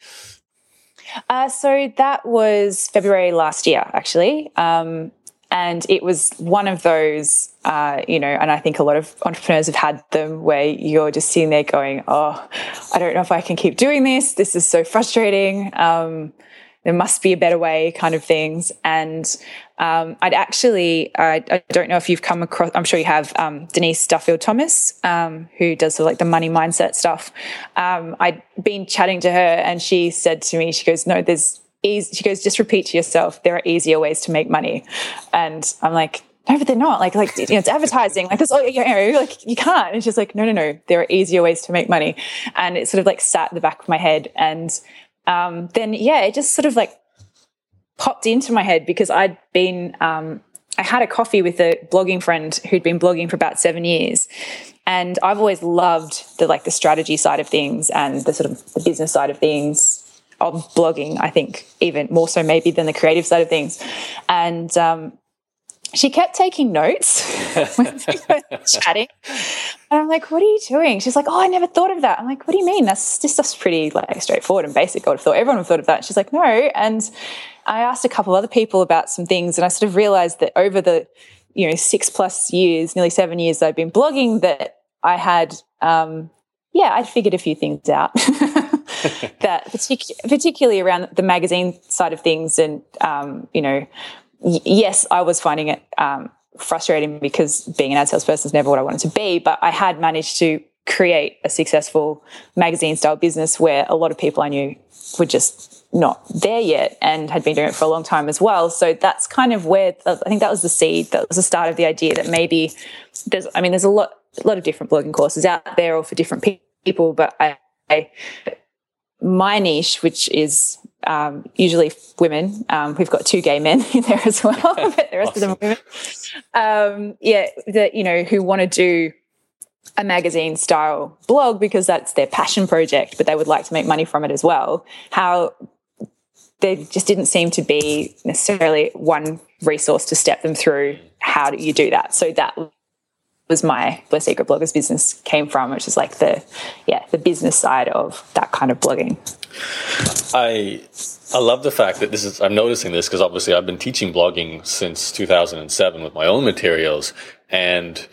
Uh, so that was February last year, actually. Um, and it was one of those, uh, you know, and I think a lot of entrepreneurs have had them where you're just sitting there going, oh, I don't know if I can keep doing this. This is so frustrating. Um, there must be a better way kind of things. And um, I'd actually, I, I, don't know if you've come across, I'm sure you have, um, Denise Duffield Thomas, um, who does the, like the money mindset stuff. Um, I'd been chatting to her and she said to me, she goes, no, there's easy, she goes, just repeat to yourself, there are easier ways to make money. And I'm like, no, but they're not. Like, like you know, it's advertising. Like, this, oh, you know, like you can't. And she's like, no, no, no. There are easier ways to make money. And it sort of like sat at the back of my head. And um, then yeah, it just sort of like popped into my head because I'd been um, I had a coffee with a blogging friend who'd been blogging for about seven years. And I've always loved the like the strategy side of things and the sort of the business side of things of blogging, I think, even more so maybe than the creative side of things. And um, she kept taking notes when we were chatting. And I'm like, what are you doing? She's like, oh, I never thought of that. I'm like, what do you mean? That's just that's pretty like straightforward and basic. I would have thought everyone would have thought of that. She's like, no. And I asked a couple other people about some things and I sort of realized that over the, you know, six plus years, nearly seven years I've been blogging that I had um, yeah, I figured a few things out that partic- particularly around the magazine side of things. And, um, you know, yes, I was finding it um, frustrating because being an ad salesperson is never what I wanted to be, but I had managed to create a successful magazine style business where a lot of people I knew were just not there yet and had been doing it for a long time as well. So that's kind of where I think that was the seed, that was the start of the idea that maybe there's, I mean, there's a lot, a lot of different blogging courses out there or for different people, but I, I my niche, which is um, usually women. Um, we've got two gay men in there as well, but the rest awesome. of them women. Um, yeah, that you know who want to do a magazine style blog because that's their passion project, but they would like to make money from it as well. How there just didn't seem to be necessarily one resource to step them through how do you do that. So that was my where Secret Bloggers business came from, which is like the yeah the business side of that kind of blogging. I I love the fact that this is I'm noticing this because obviously I've been teaching blogging since 2007 with my own materials and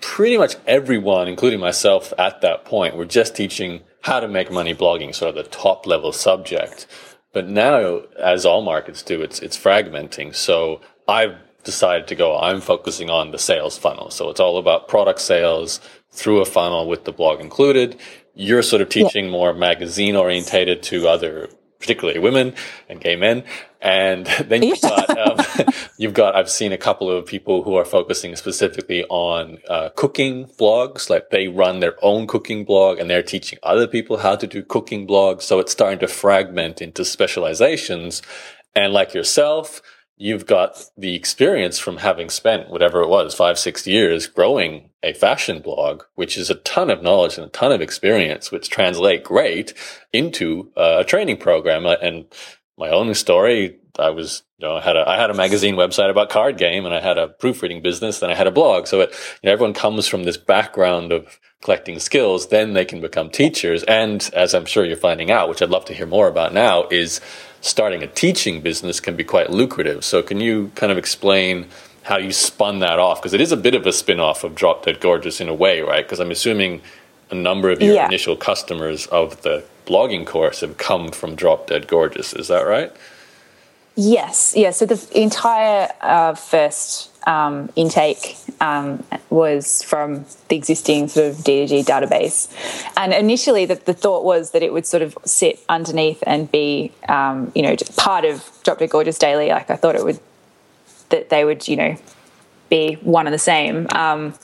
pretty much everyone, including myself at that point, were just teaching how to make money blogging, sort of the top level subject. But now, as all markets do, it's it's fragmenting. So I've decided to go, I'm focusing on the sales funnel. So it's all about product sales through a funnel with the blog included. You're sort of teaching yeah. more magazine orientated to other particularly women and gay men. And then you've got, um, you've got, I've seen a couple of people who are focusing specifically on uh, cooking blogs, like they run their own cooking blog and they're teaching other people how to do cooking blogs. So it's starting to fragment into specializations. And like yourself, you've got the experience from having spent whatever it was, five, six years growing a fashion blog, which is a ton of knowledge and a ton of experience, which translate great into uh, a training program. And my own story, I was, you know, I had a, I had a magazine website about card game and I had a proofreading business, then I had a blog. So it, you know, everyone comes from this background of collecting skills, then they can become teachers. And as I'm sure you're finding out, which I'd love to hear more about now, is starting a teaching business can be quite lucrative. So, can you kind of explain how you spun that off? Because it is a bit of a spin off of Drop Dead Gorgeous in a way, right? Because I'm assuming a number of your yeah. initial customers of the blogging course have come from Drop Dead Gorgeous. Is that right? Yes. Yeah. So, the entire uh, first um, intake um, was from the existing sort of DDG database. And initially, the, the, thought was that it would sort of sit underneath and be, um, you know, part of Drop Dead Gorgeous Daily. Like I thought it would, that they would, you know, be one and the same. Um,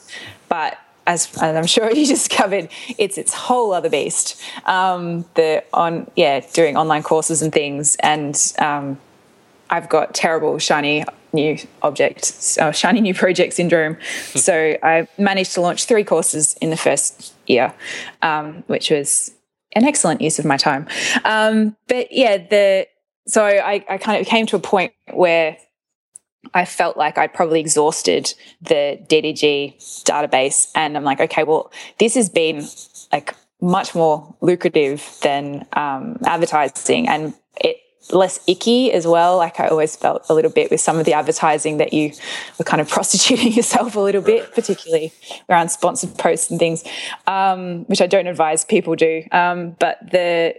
but as, I'm sure you discovered, it's its whole other beast. Um, the on yeah, doing online courses and things, and um, I've got terrible shiny new object, uh, shiny new project syndrome. so I managed to launch three courses in the first year, um, which was an excellent use of my time. Um, but yeah, the so I, I kind of came to a point where I felt like I'd probably exhausted the DDG database, and I'm like, okay, well, this has been like much more lucrative than um, advertising, and it less icky as well. Like I always felt a little bit with some of the advertising that you were kind of prostituting yourself a little bit, particularly around sponsored posts and things, um, which I don't advise people do. Um, but the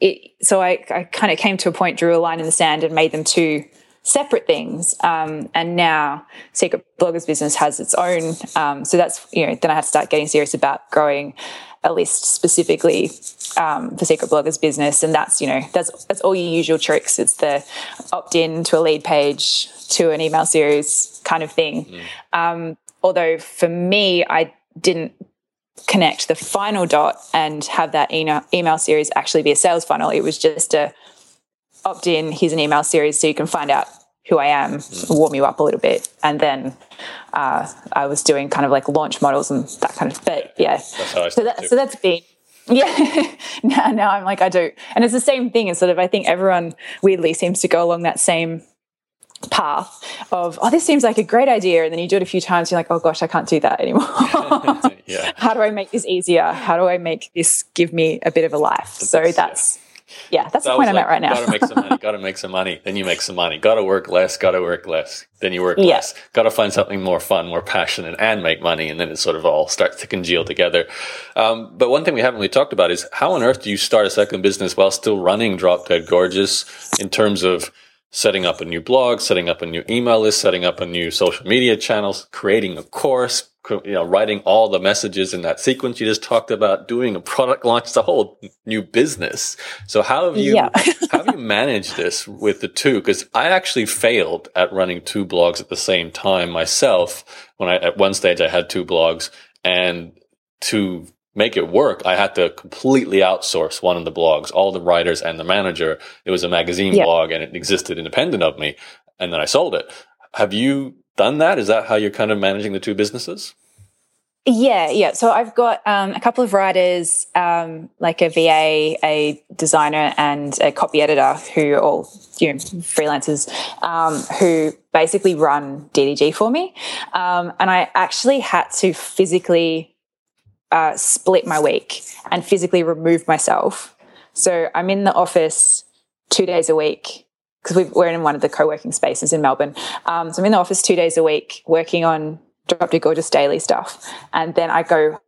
it, so I, I kind of came to a point, drew a line in the sand, and made them two separate things. Um, and now Secret Bloggers Business has its own. Um, so that's you know then I had to start getting serious about growing a list specifically um, for Secret Bloggers business, and that's you know that's that's all your usual tricks. It's the opt in to a lead page to an email series kind of thing. Mm. Um, although for me, I didn't connect the final dot and have that email email series actually be a sales funnel. It was just a opt in. Here's an email series so you can find out who I am, mm. warm you up a little bit, and then uh, I was doing kind of like launch models and that kind of. But yeah, so that so that's been yeah. now now I'm like I do, and it's the same thing. It's sort of I think everyone weirdly seems to go along that same path of oh this seems like a great idea and then you do it a few times you're like oh gosh i can't do that anymore yeah. how do i make this easier how do i make this give me a bit of a life so that's yeah, that's the point I'm like, at right now. gotta make some money. Gotta make some money. Then you make some money. Gotta work less. Gotta work less. Then you work yeah. less. Gotta find something more fun, more passionate, and make money. And then it sort of all starts to congeal together. Um, but one thing we haven't really talked about is how on earth do you start a second business while still running Drop Dead Gorgeous in terms of setting up a new blog, setting up a new email list, setting up a new social media channels, creating a course, you know, writing all the messages in that sequence you just talked about, doing a product launch, it's a whole new business. So how have you, yeah. how have you managed this with the two? Because I actually failed at running two blogs at the same time myself. When I, at one stage I had two blogs and to make it work, I had to completely outsource one of the blogs, all the writers and the manager. It was a magazine yeah. blog and it existed independent of me. And then I sold it. Have you done that? Is that how you're kind of managing the two businesses? Yeah, yeah. So I've got um, a couple of writers, um, like a VA, a designer, and a copy editor who are all you know freelancers um, who basically run DDG for me. Um, and I actually had to physically uh, split my week and physically remove myself. So I'm in the office two days a week because we're in one of the co-working spaces in Melbourne. Um, so I'm in the office two days a week working on Drop Dead Gorgeous daily stuff, and then I go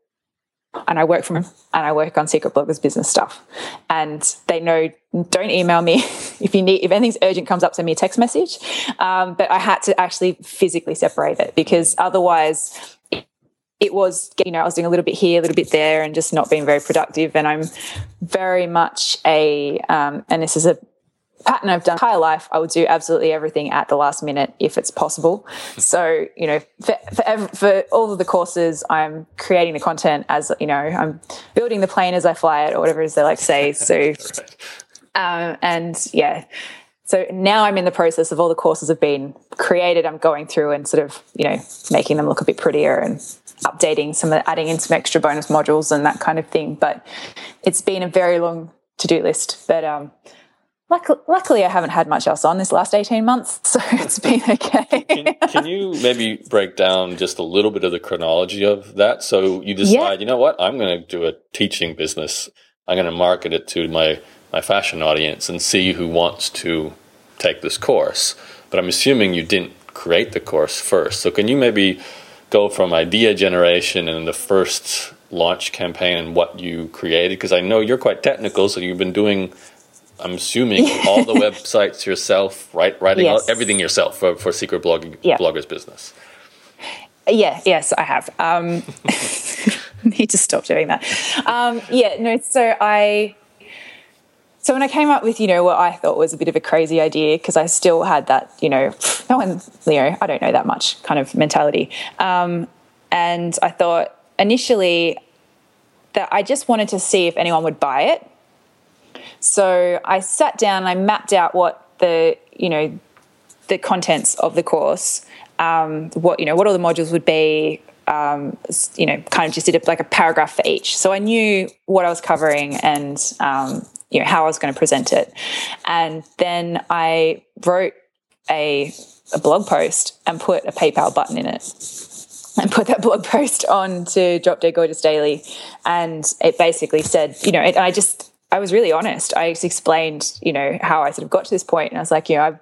and I work from and I work on Secret Bloggers business stuff. And they know don't email me if you need if anything's urgent comes up, send me a text message. Um, but I had to actually physically separate it because otherwise it was you know I was doing a little bit here, a little bit there, and just not being very productive. And I'm very much a um, and this is a pattern I've done entire life, I would do absolutely everything at the last minute if it's possible. So, you know, for, for, for, all of the courses, I'm creating the content as, you know, I'm building the plane as I fly it or whatever it is they like to say. So, um, and yeah. So now I'm in the process of all the courses have been created. I'm going through and sort of, you know, making them look a bit prettier and updating some, adding in some extra bonus modules and that kind of thing. But it's been a very long to do list. But, um, luckily, I haven't had much else on this last 18 months, so it's been okay. can, can, you maybe break down just a little bit of the chronology of that? So you decide, yeah. you know what, I'm going to do a teaching business. I'm going to market it to my, my fashion audience and see who wants to take this course. But I'm assuming you didn't create the course first. So can you maybe go from idea generation and the first launch campaign and what you created? Because I know you're quite technical, so you've been doing I'm assuming all the websites yourself, right? Writing yes. all, everything yourself for, for Secret Blogging yeah. Bloggers Business. Yeah, yes, I have. Um, need to stop doing that. Um, yeah, no. So I, so when I came up with, you know, what I thought was a bit of a crazy idea because I still had that, you know, no one, you know, I don't know that much kind of mentality, um, and I thought initially that I just wanted to see if anyone would buy it so I sat down and I mapped out what the, you know, the contents of the course, um, what, you know, what all the modules would be, um, you know, kind of just did a, like a paragraph for each. So I knew what I was covering and, um, you know, how I was going to present it. And then I wrote a, a blog post and put a PayPal button in it and put that blog post on to Drop Dead Gorgeous Daily. And it basically said, you know, it, I just, I was really honest. I explained, you know, how I sort of got to this point, and I was like, you know, I've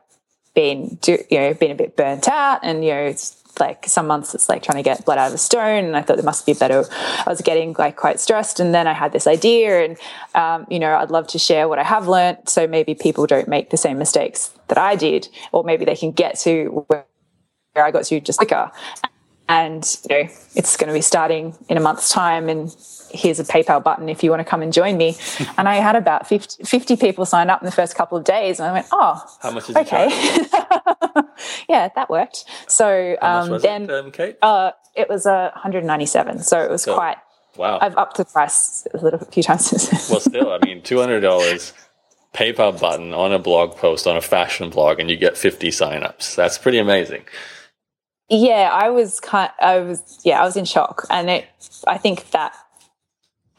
been, do, you know, been a bit burnt out, and you know, it's like some months it's like trying to get blood out of a stone, and I thought there must be better. I was getting like quite stressed, and then I had this idea, and um, you know, I'd love to share what I have learned, so maybe people don't make the same mistakes that I did, or maybe they can get to where I got to just quicker. And you know, it's going to be starting in a month's time, and here's a PayPal button if you want to come and join me. and I had about 50, 50, people sign up in the first couple of days. And I went, oh, how much is okay. yeah, that worked. So um, then it, um, Kate? Uh, it was uh, 197. So it was so, quite, wow. I've upped the price a little a few times. well, still, I mean, $200 PayPal button on a blog post on a fashion blog and you get 50 signups. That's pretty amazing. Yeah, I was kind I was yeah, I was in shock and it I think that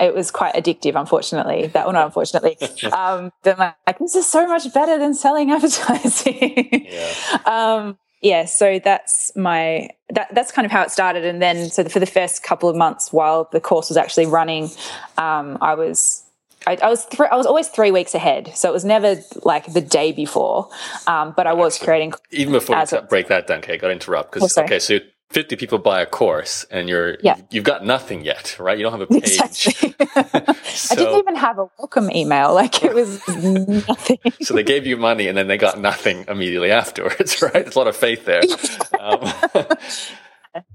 it was quite addictive, unfortunately. That one, unfortunately. Um, I'm like, this is so much better than selling advertising. yeah. Um, yeah, so that's my that that's kind of how it started, and then so for the first couple of months while the course was actually running, um, I was I, I was th- I was always three weeks ahead, so it was never like the day before. Um, but I was creating even before we break that down. Okay, got to interrupt because oh, okay, so 50 people buy a course and you're yeah. you've got nothing yet right you don't have a page exactly. so, i didn't even have a welcome email like it was nothing so they gave you money and then they got nothing immediately afterwards right there's a lot of faith there um,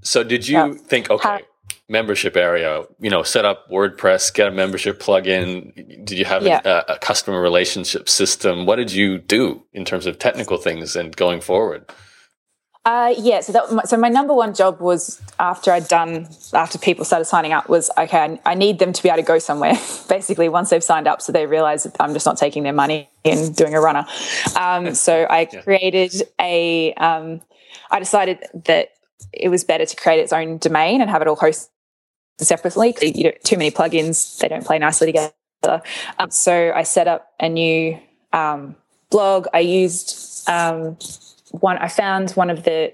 so did you yeah. think okay membership area you know set up wordpress get a membership plugin did you have yeah. a, a customer relationship system what did you do in terms of technical things and going forward uh, yeah, so that so my number one job was after I'd done after people started signing up was okay. I, I need them to be able to go somewhere. Basically, once they've signed up, so they realize that I'm just not taking their money and doing a runner. Um, so I yeah. created a. Um, I decided that it was better to create its own domain and have it all hosted separately. You know, too many plugins; they don't play nicely together. Um, so I set up a new um, blog. I used um, one I found one of the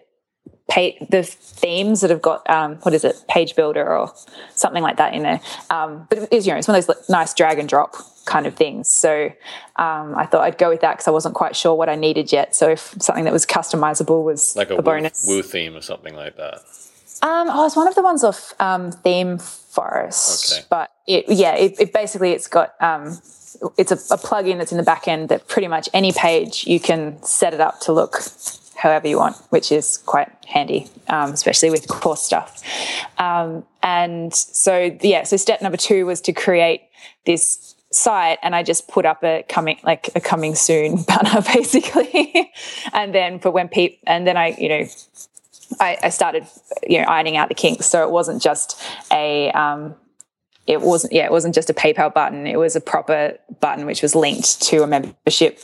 the themes that have got um, what is it page builder or something like that in there um, but it is you know it's one of those nice drag and drop kind of things so um, i thought i'd go with that because i wasn't quite sure what i needed yet so if something that was customizable was like a, a bonus woo theme or something like that um, oh, it's one of the ones off um, ThemeForest okay. but it yeah it, it basically it's got um, it's a, a plugin that's in the back end that pretty much any page you can set it up to look however you want, which is quite handy, um, especially with course stuff. Um, and so, yeah, so step number two was to create this site and I just put up a coming like a coming soon banner basically. and then for when people and then I, you know, I, I, started, you know, ironing out the kinks. So it wasn't just a um, it wasn't yeah it wasn't just a paypal button. It was a proper button which was linked to a membership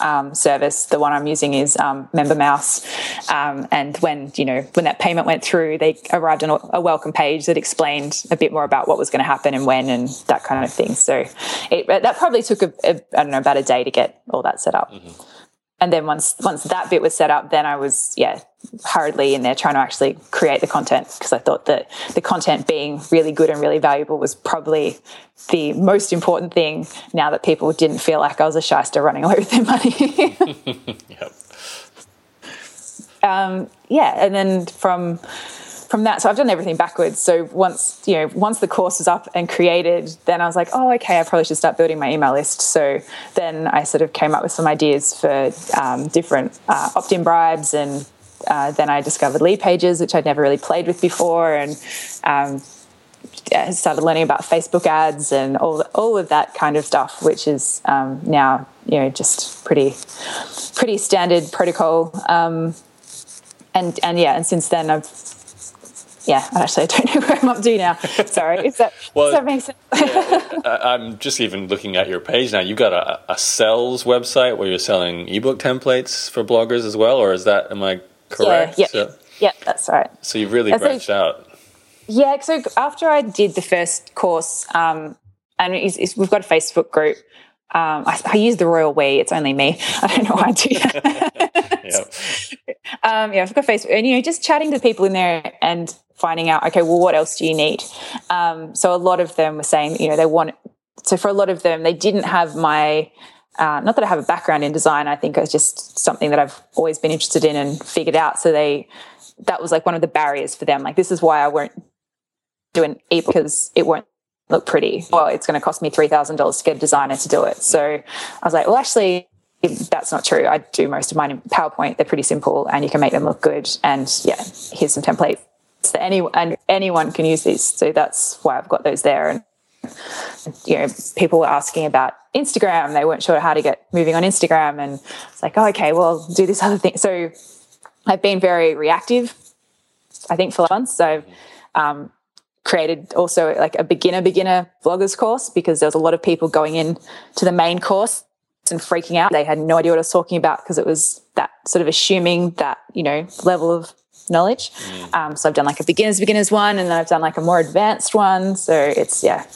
um, service. The one i'm using is um, MemberMouse um, and when you know when that payment went through they arrived on a welcome page that explained a bit more about what was going to happen and when and that kind of thing. So it, that probably took a, a i don't know about a day to get all that set up. Mm-hmm. And then once once that bit was set up then i was yeah hurriedly in there trying to actually create the content because i thought that the content being really good and really valuable was probably the most important thing now that people didn't feel like i was a shyster running away with their money yep. um, yeah and then from from that, so I've done everything backwards. So once you know, once the course was up and created, then I was like, oh, okay, I probably should start building my email list. So then I sort of came up with some ideas for um, different uh, opt-in bribes, and uh, then I discovered Leadpages, which I'd never really played with before, and um, started learning about Facebook ads and all all of that kind of stuff, which is um, now you know just pretty pretty standard protocol. Um, and and yeah, and since then I've yeah, actually, I don't know where I'm up to now. Sorry, is that, well, does that make sense? yeah, I'm just even looking at your page now. You've got a, a sales website where you're selling ebook templates for bloggers as well, or is that, am I correct? Yeah, yeah, so, yeah that's right. So you've really that's branched like, out. Yeah, so after I did the first course, um, and it's, it's, we've got a Facebook group. Um, I, I, use the royal we. It's only me. I don't know why I do that. yep. um, yeah, I've got Facebook, and you know, just chatting to people in there and finding out, okay, well, what else do you need? Um, so a lot of them were saying, you know, they want, so for a lot of them, they didn't have my, uh, not that I have a background in design, I think it's just something that I've always been interested in and figured out. So they, that was like one of the barriers for them. Like, this is why I won't do an ebook because it won't look pretty. Well, it's going to cost me $3,000 to get a designer to do it. So I was like, well, actually, that's not true. I do most of mine in PowerPoint. They're pretty simple and you can make them look good. And yeah, here's some templates so any and anyone can use these. So that's why I've got those there. And you know, people were asking about Instagram. They weren't sure how to get moving on Instagram, and it's like, oh, okay, well, do this other thing. So I've been very reactive. I think for months, so I've um, created also like a beginner beginner bloggers course because there was a lot of people going in to the main course and freaking out. They had no idea what I was talking about because it was that sort of assuming that you know level of knowledge. Mm. Um, so I've done like a beginners beginners one, and then I've done like a more advanced one. So it's yeah,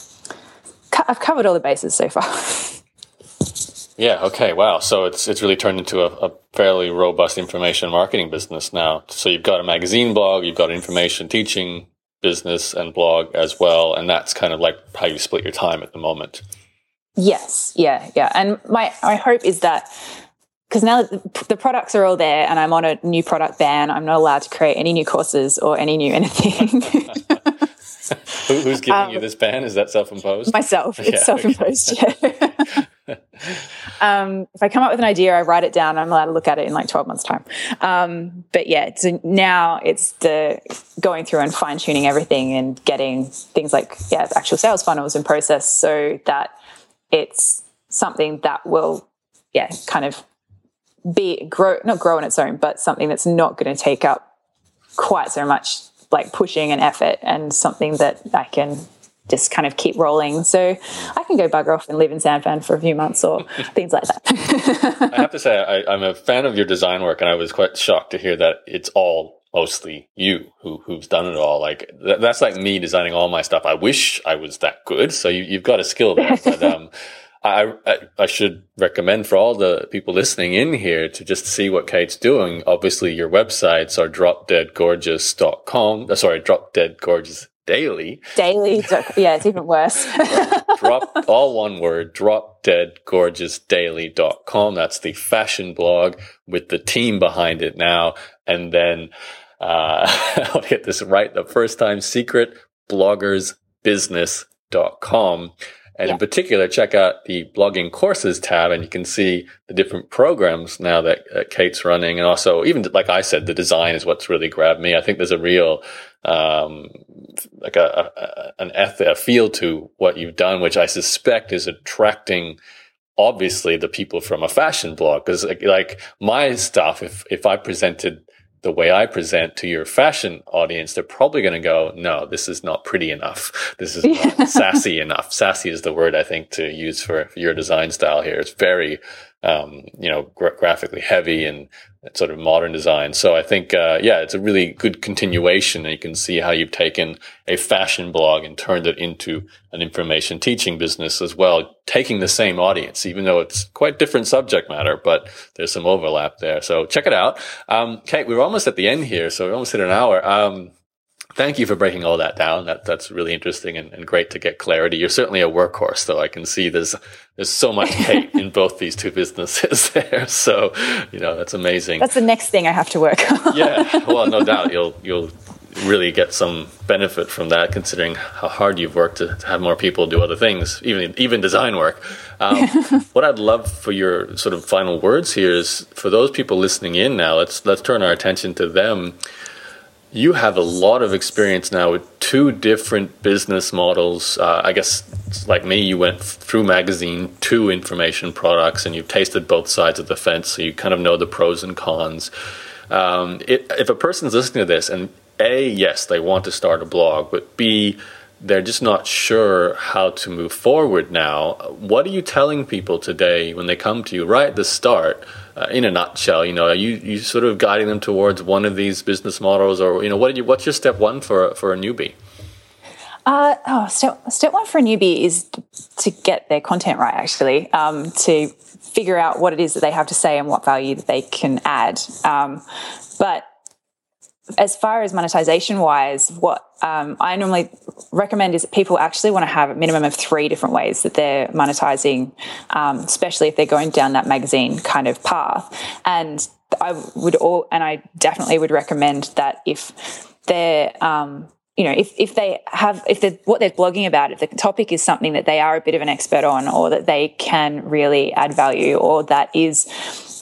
I've covered all the bases so far. yeah. Okay. Wow. So it's it's really turned into a, a, fairly robust information marketing business now. So you've got a magazine blog, you've got information teaching business and blog as well, and that's kind of like how you split your time at the moment. Yes, yeah, yeah. And my my hope is that because now the products are all there and I'm on a new product ban, I'm not allowed to create any new courses or any new anything. Who, who's giving um, you this ban? Is that self-imposed? Myself. It's yeah, self-imposed. Okay. Yeah. um, if I come up with an idea, I write it down. I'm allowed to look at it in like 12 months' time. Um, but yeah, so now it's the going through and fine tuning everything and getting things like yeah, actual sales funnels in process so that it's something that will yeah kind of be grow not grow on its own, but something that's not going to take up quite so much like pushing and effort and something that I can just kind of keep rolling. So I can go bugger off and live in San Fran for a few months or things like that. I have to say, I, am a fan of your design work, and I was quite shocked to hear that it's all mostly you who who's done it all. Like th- that's like me designing all my stuff. I wish I was that good. So you, have got a skill there, but um, I, I, I should recommend for all the people listening in here to just see what Kate's doing. Obviously, your websites are dropdeadgorgeous.com. Uh, sorry, dropdeadgorgeous daily. Daily. Yeah, it's even worse. drop all one word, dropdeadgorgeousdaily.com. That's the fashion blog with the team behind it now. And then, uh, I'll get this right the first time secret bloggersbusiness.com. And yeah. in particular, check out the blogging courses tab and you can see the different programs now that uh, Kate's running. And also, even like I said, the design is what's really grabbed me. I think there's a real, um, like a, a an eth- a feel to what you've done, which I suspect is attracting obviously the people from a fashion blog. Cause like, like my stuff, if, if I presented the way I present to your fashion audience, they're probably going to go, no, this is not pretty enough. This is not sassy enough. Sassy is the word I think to use for, for your design style here. It's very um, you know, gra- graphically heavy and sort of modern design. So I think, uh, yeah, it's a really good continuation. And you can see how you've taken a fashion blog and turned it into an information teaching business as well, taking the same audience, even though it's quite different subject matter, but there's some overlap there. So check it out. Um, Kate, we're almost at the end here. So we're almost hit an hour. Um, thank you for breaking all that down. That that's really interesting and, and, great to get clarity. You're certainly a workhorse, though. I can see there's there's so much hate in both these two businesses there. So you know that's amazing. That's the next thing I have to work on. yeah, well, no doubt you'll you'll really get some benefit from that, considering how hard you've worked to, to have more people do other things, even even design work. Um, what I'd love for your sort of final words here is for those people listening in now. Let's let's turn our attention to them you have a lot of experience now with two different business models. Uh, I guess, like me, you went through magazine to information products, and you've tasted both sides of the fence, so you kind of know the pros and cons. Um, it, if a person's listening to this, and a yes, they want to start a blog, but b they're just not sure how to move forward now. What are you telling people today when they come to you right at the start? Uh, in a nutshell, you know, are you you sort of guiding them towards one of these business models, or you know, what you, what's your step one for for a newbie? Uh, oh, step step one for a newbie is to get their content right. Actually, um, to figure out what it is that they have to say and what value that they can add. Um, but as far as monetization wise, what um, I normally recommend is that people actually want to have a minimum of three different ways that they're monetizing, um, especially if they're going down that magazine kind of path. And I would all, and I definitely would recommend that if they're, um, you know, if, if they have, if they're, what they're blogging about, if the topic is something that they are a bit of an expert on, or that they can really add value, or that is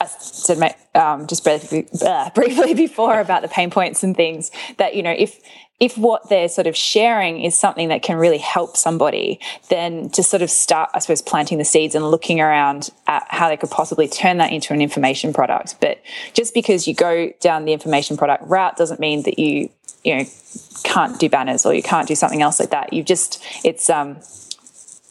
I said um, just briefly, uh, briefly before about the pain points and things that you know if if what they're sort of sharing is something that can really help somebody, then to sort of start, I suppose, planting the seeds and looking around at how they could possibly turn that into an information product. But just because you go down the information product route doesn't mean that you, you know, can't do banners or you can't do something else like that. You've just, it's, um,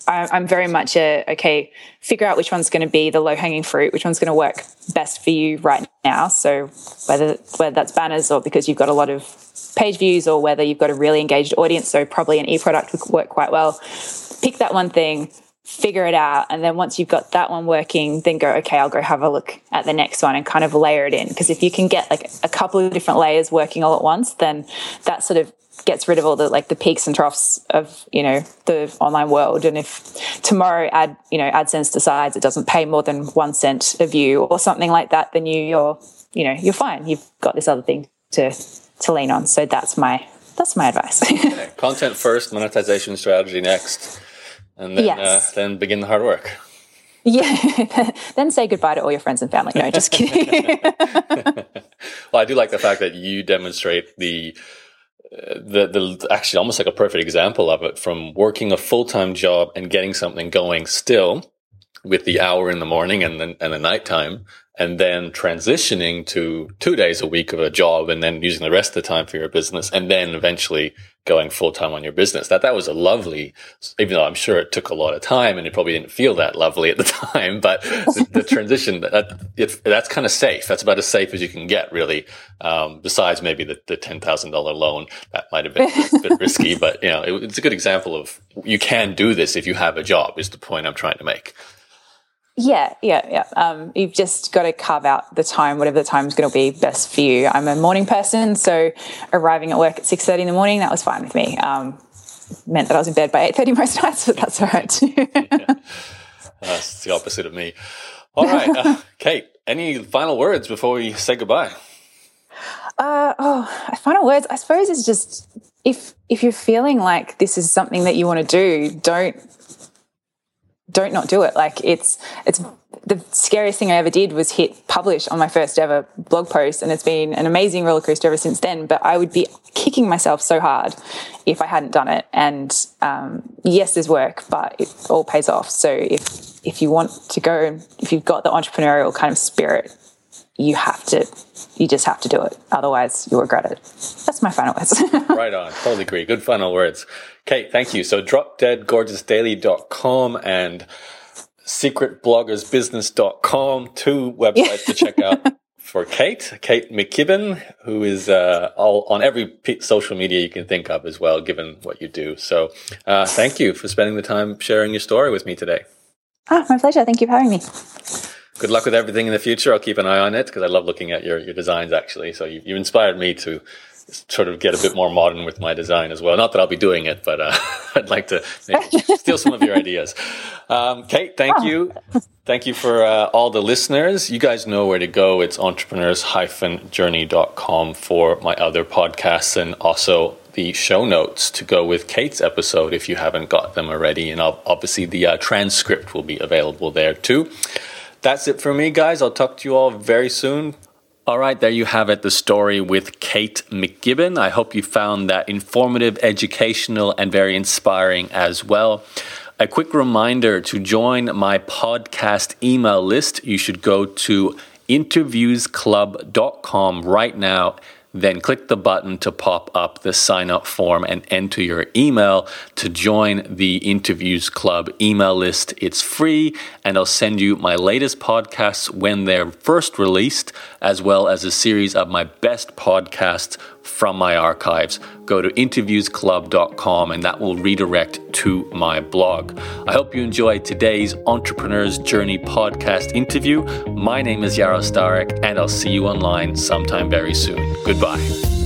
I'm very much a okay, figure out which one's going to be the low hanging fruit, which one's going to work best for you right now. So whether whether that's banners or because you've got a lot of page views or whether you've got a really engaged audience, so probably an e product would work quite well. Pick that one thing, figure it out, and then once you've got that one working, then go okay, I'll go have a look at the next one and kind of layer it in. Because if you can get like a couple of different layers working all at once, then that sort of gets rid of all the like the peaks and troughs of you know the online world. And if tomorrow ad you know AdSense decides it doesn't pay more than one cent a view or something like that, then you you're you know you're fine. You've got this other thing to to lean on. So that's my that's my advice. okay. Content first, monetization strategy next, and then yes. uh, then begin the hard work. Yeah, then say goodbye to all your friends and family. No, just kidding. well, I do like the fact that you demonstrate the uh, the the actually almost like a perfect example of it from working a full time job and getting something going still with the hour in the morning and then and the nighttime and then transitioning to two days a week of a job and then using the rest of the time for your business and then eventually going full time on your business. That that was a lovely, even though I'm sure it took a lot of time and it probably didn't feel that lovely at the time, but the, the transition that it, that's kind of safe. That's about as safe as you can get, really. Um, besides maybe the, the ten thousand dollar loan that might have been a bit risky, but you know it, it's a good example of you can do this if you have a job. Is the point I'm trying to make. Yeah, yeah, yeah. Um, you've just got to carve out the time, whatever the time is going to be best for you. I'm a morning person, so arriving at work at six thirty in the morning that was fine with me. Um, meant that I was in bed by eight thirty most nights, but that's all right. yeah. That's the opposite of me. All right, uh, Kate. Any final words before we say goodbye? Uh, oh, final words. I suppose is just if if you're feeling like this is something that you want to do, don't don't not do it. Like it's it's the scariest thing I ever did was hit publish on my first ever blog post, and it's been an amazing roller coaster ever since then. But I would be kicking myself so hard if I hadn't done it. And um, yes, there's work, but it all pays off. So if if you want to go, if you've got the entrepreneurial kind of spirit, you have to you just have to do it otherwise you'll regret it that's my final words right on totally agree good final words kate thank you. So dropdeadgorgeousdaily.com and secretbloggersbusiness.com two websites to check out for kate kate McKibbin, who is uh, all on every social media you can think of as well given what you do. So uh, thank you for spending the time sharing your story with me today. Ah my pleasure. Thank you for having me. Good luck with everything in the future. I'll keep an eye on it because I love looking at your, your designs actually. So you, you inspired me to sort of get a bit more modern with my design as well. Not that I'll be doing it, but uh, I'd like to steal some of your ideas. Um, Kate, thank oh. you. Thank you for uh, all the listeners. You guys know where to go. It's entrepreneurs-journey.com for my other podcasts and also the show notes to go with Kate's episode if you haven't got them already. And obviously the uh, transcript will be available there too. That's it for me, guys. I'll talk to you all very soon. All right, there you have it, the story with Kate McKibbin. I hope you found that informative, educational, and very inspiring as well. A quick reminder to join my podcast email list, you should go to interviewsclub.com right now then click the button to pop up the sign up form and enter your email to join the Interviews Club email list. It's free, and I'll send you my latest podcasts when they're first released, as well as a series of my best podcasts from my archives. Go to interviewsclub.com and that will redirect to my blog. I hope you enjoyed today's Entrepreneur's Journey podcast interview. My name is Yaro Starak and I'll see you online sometime very soon. Goodbye.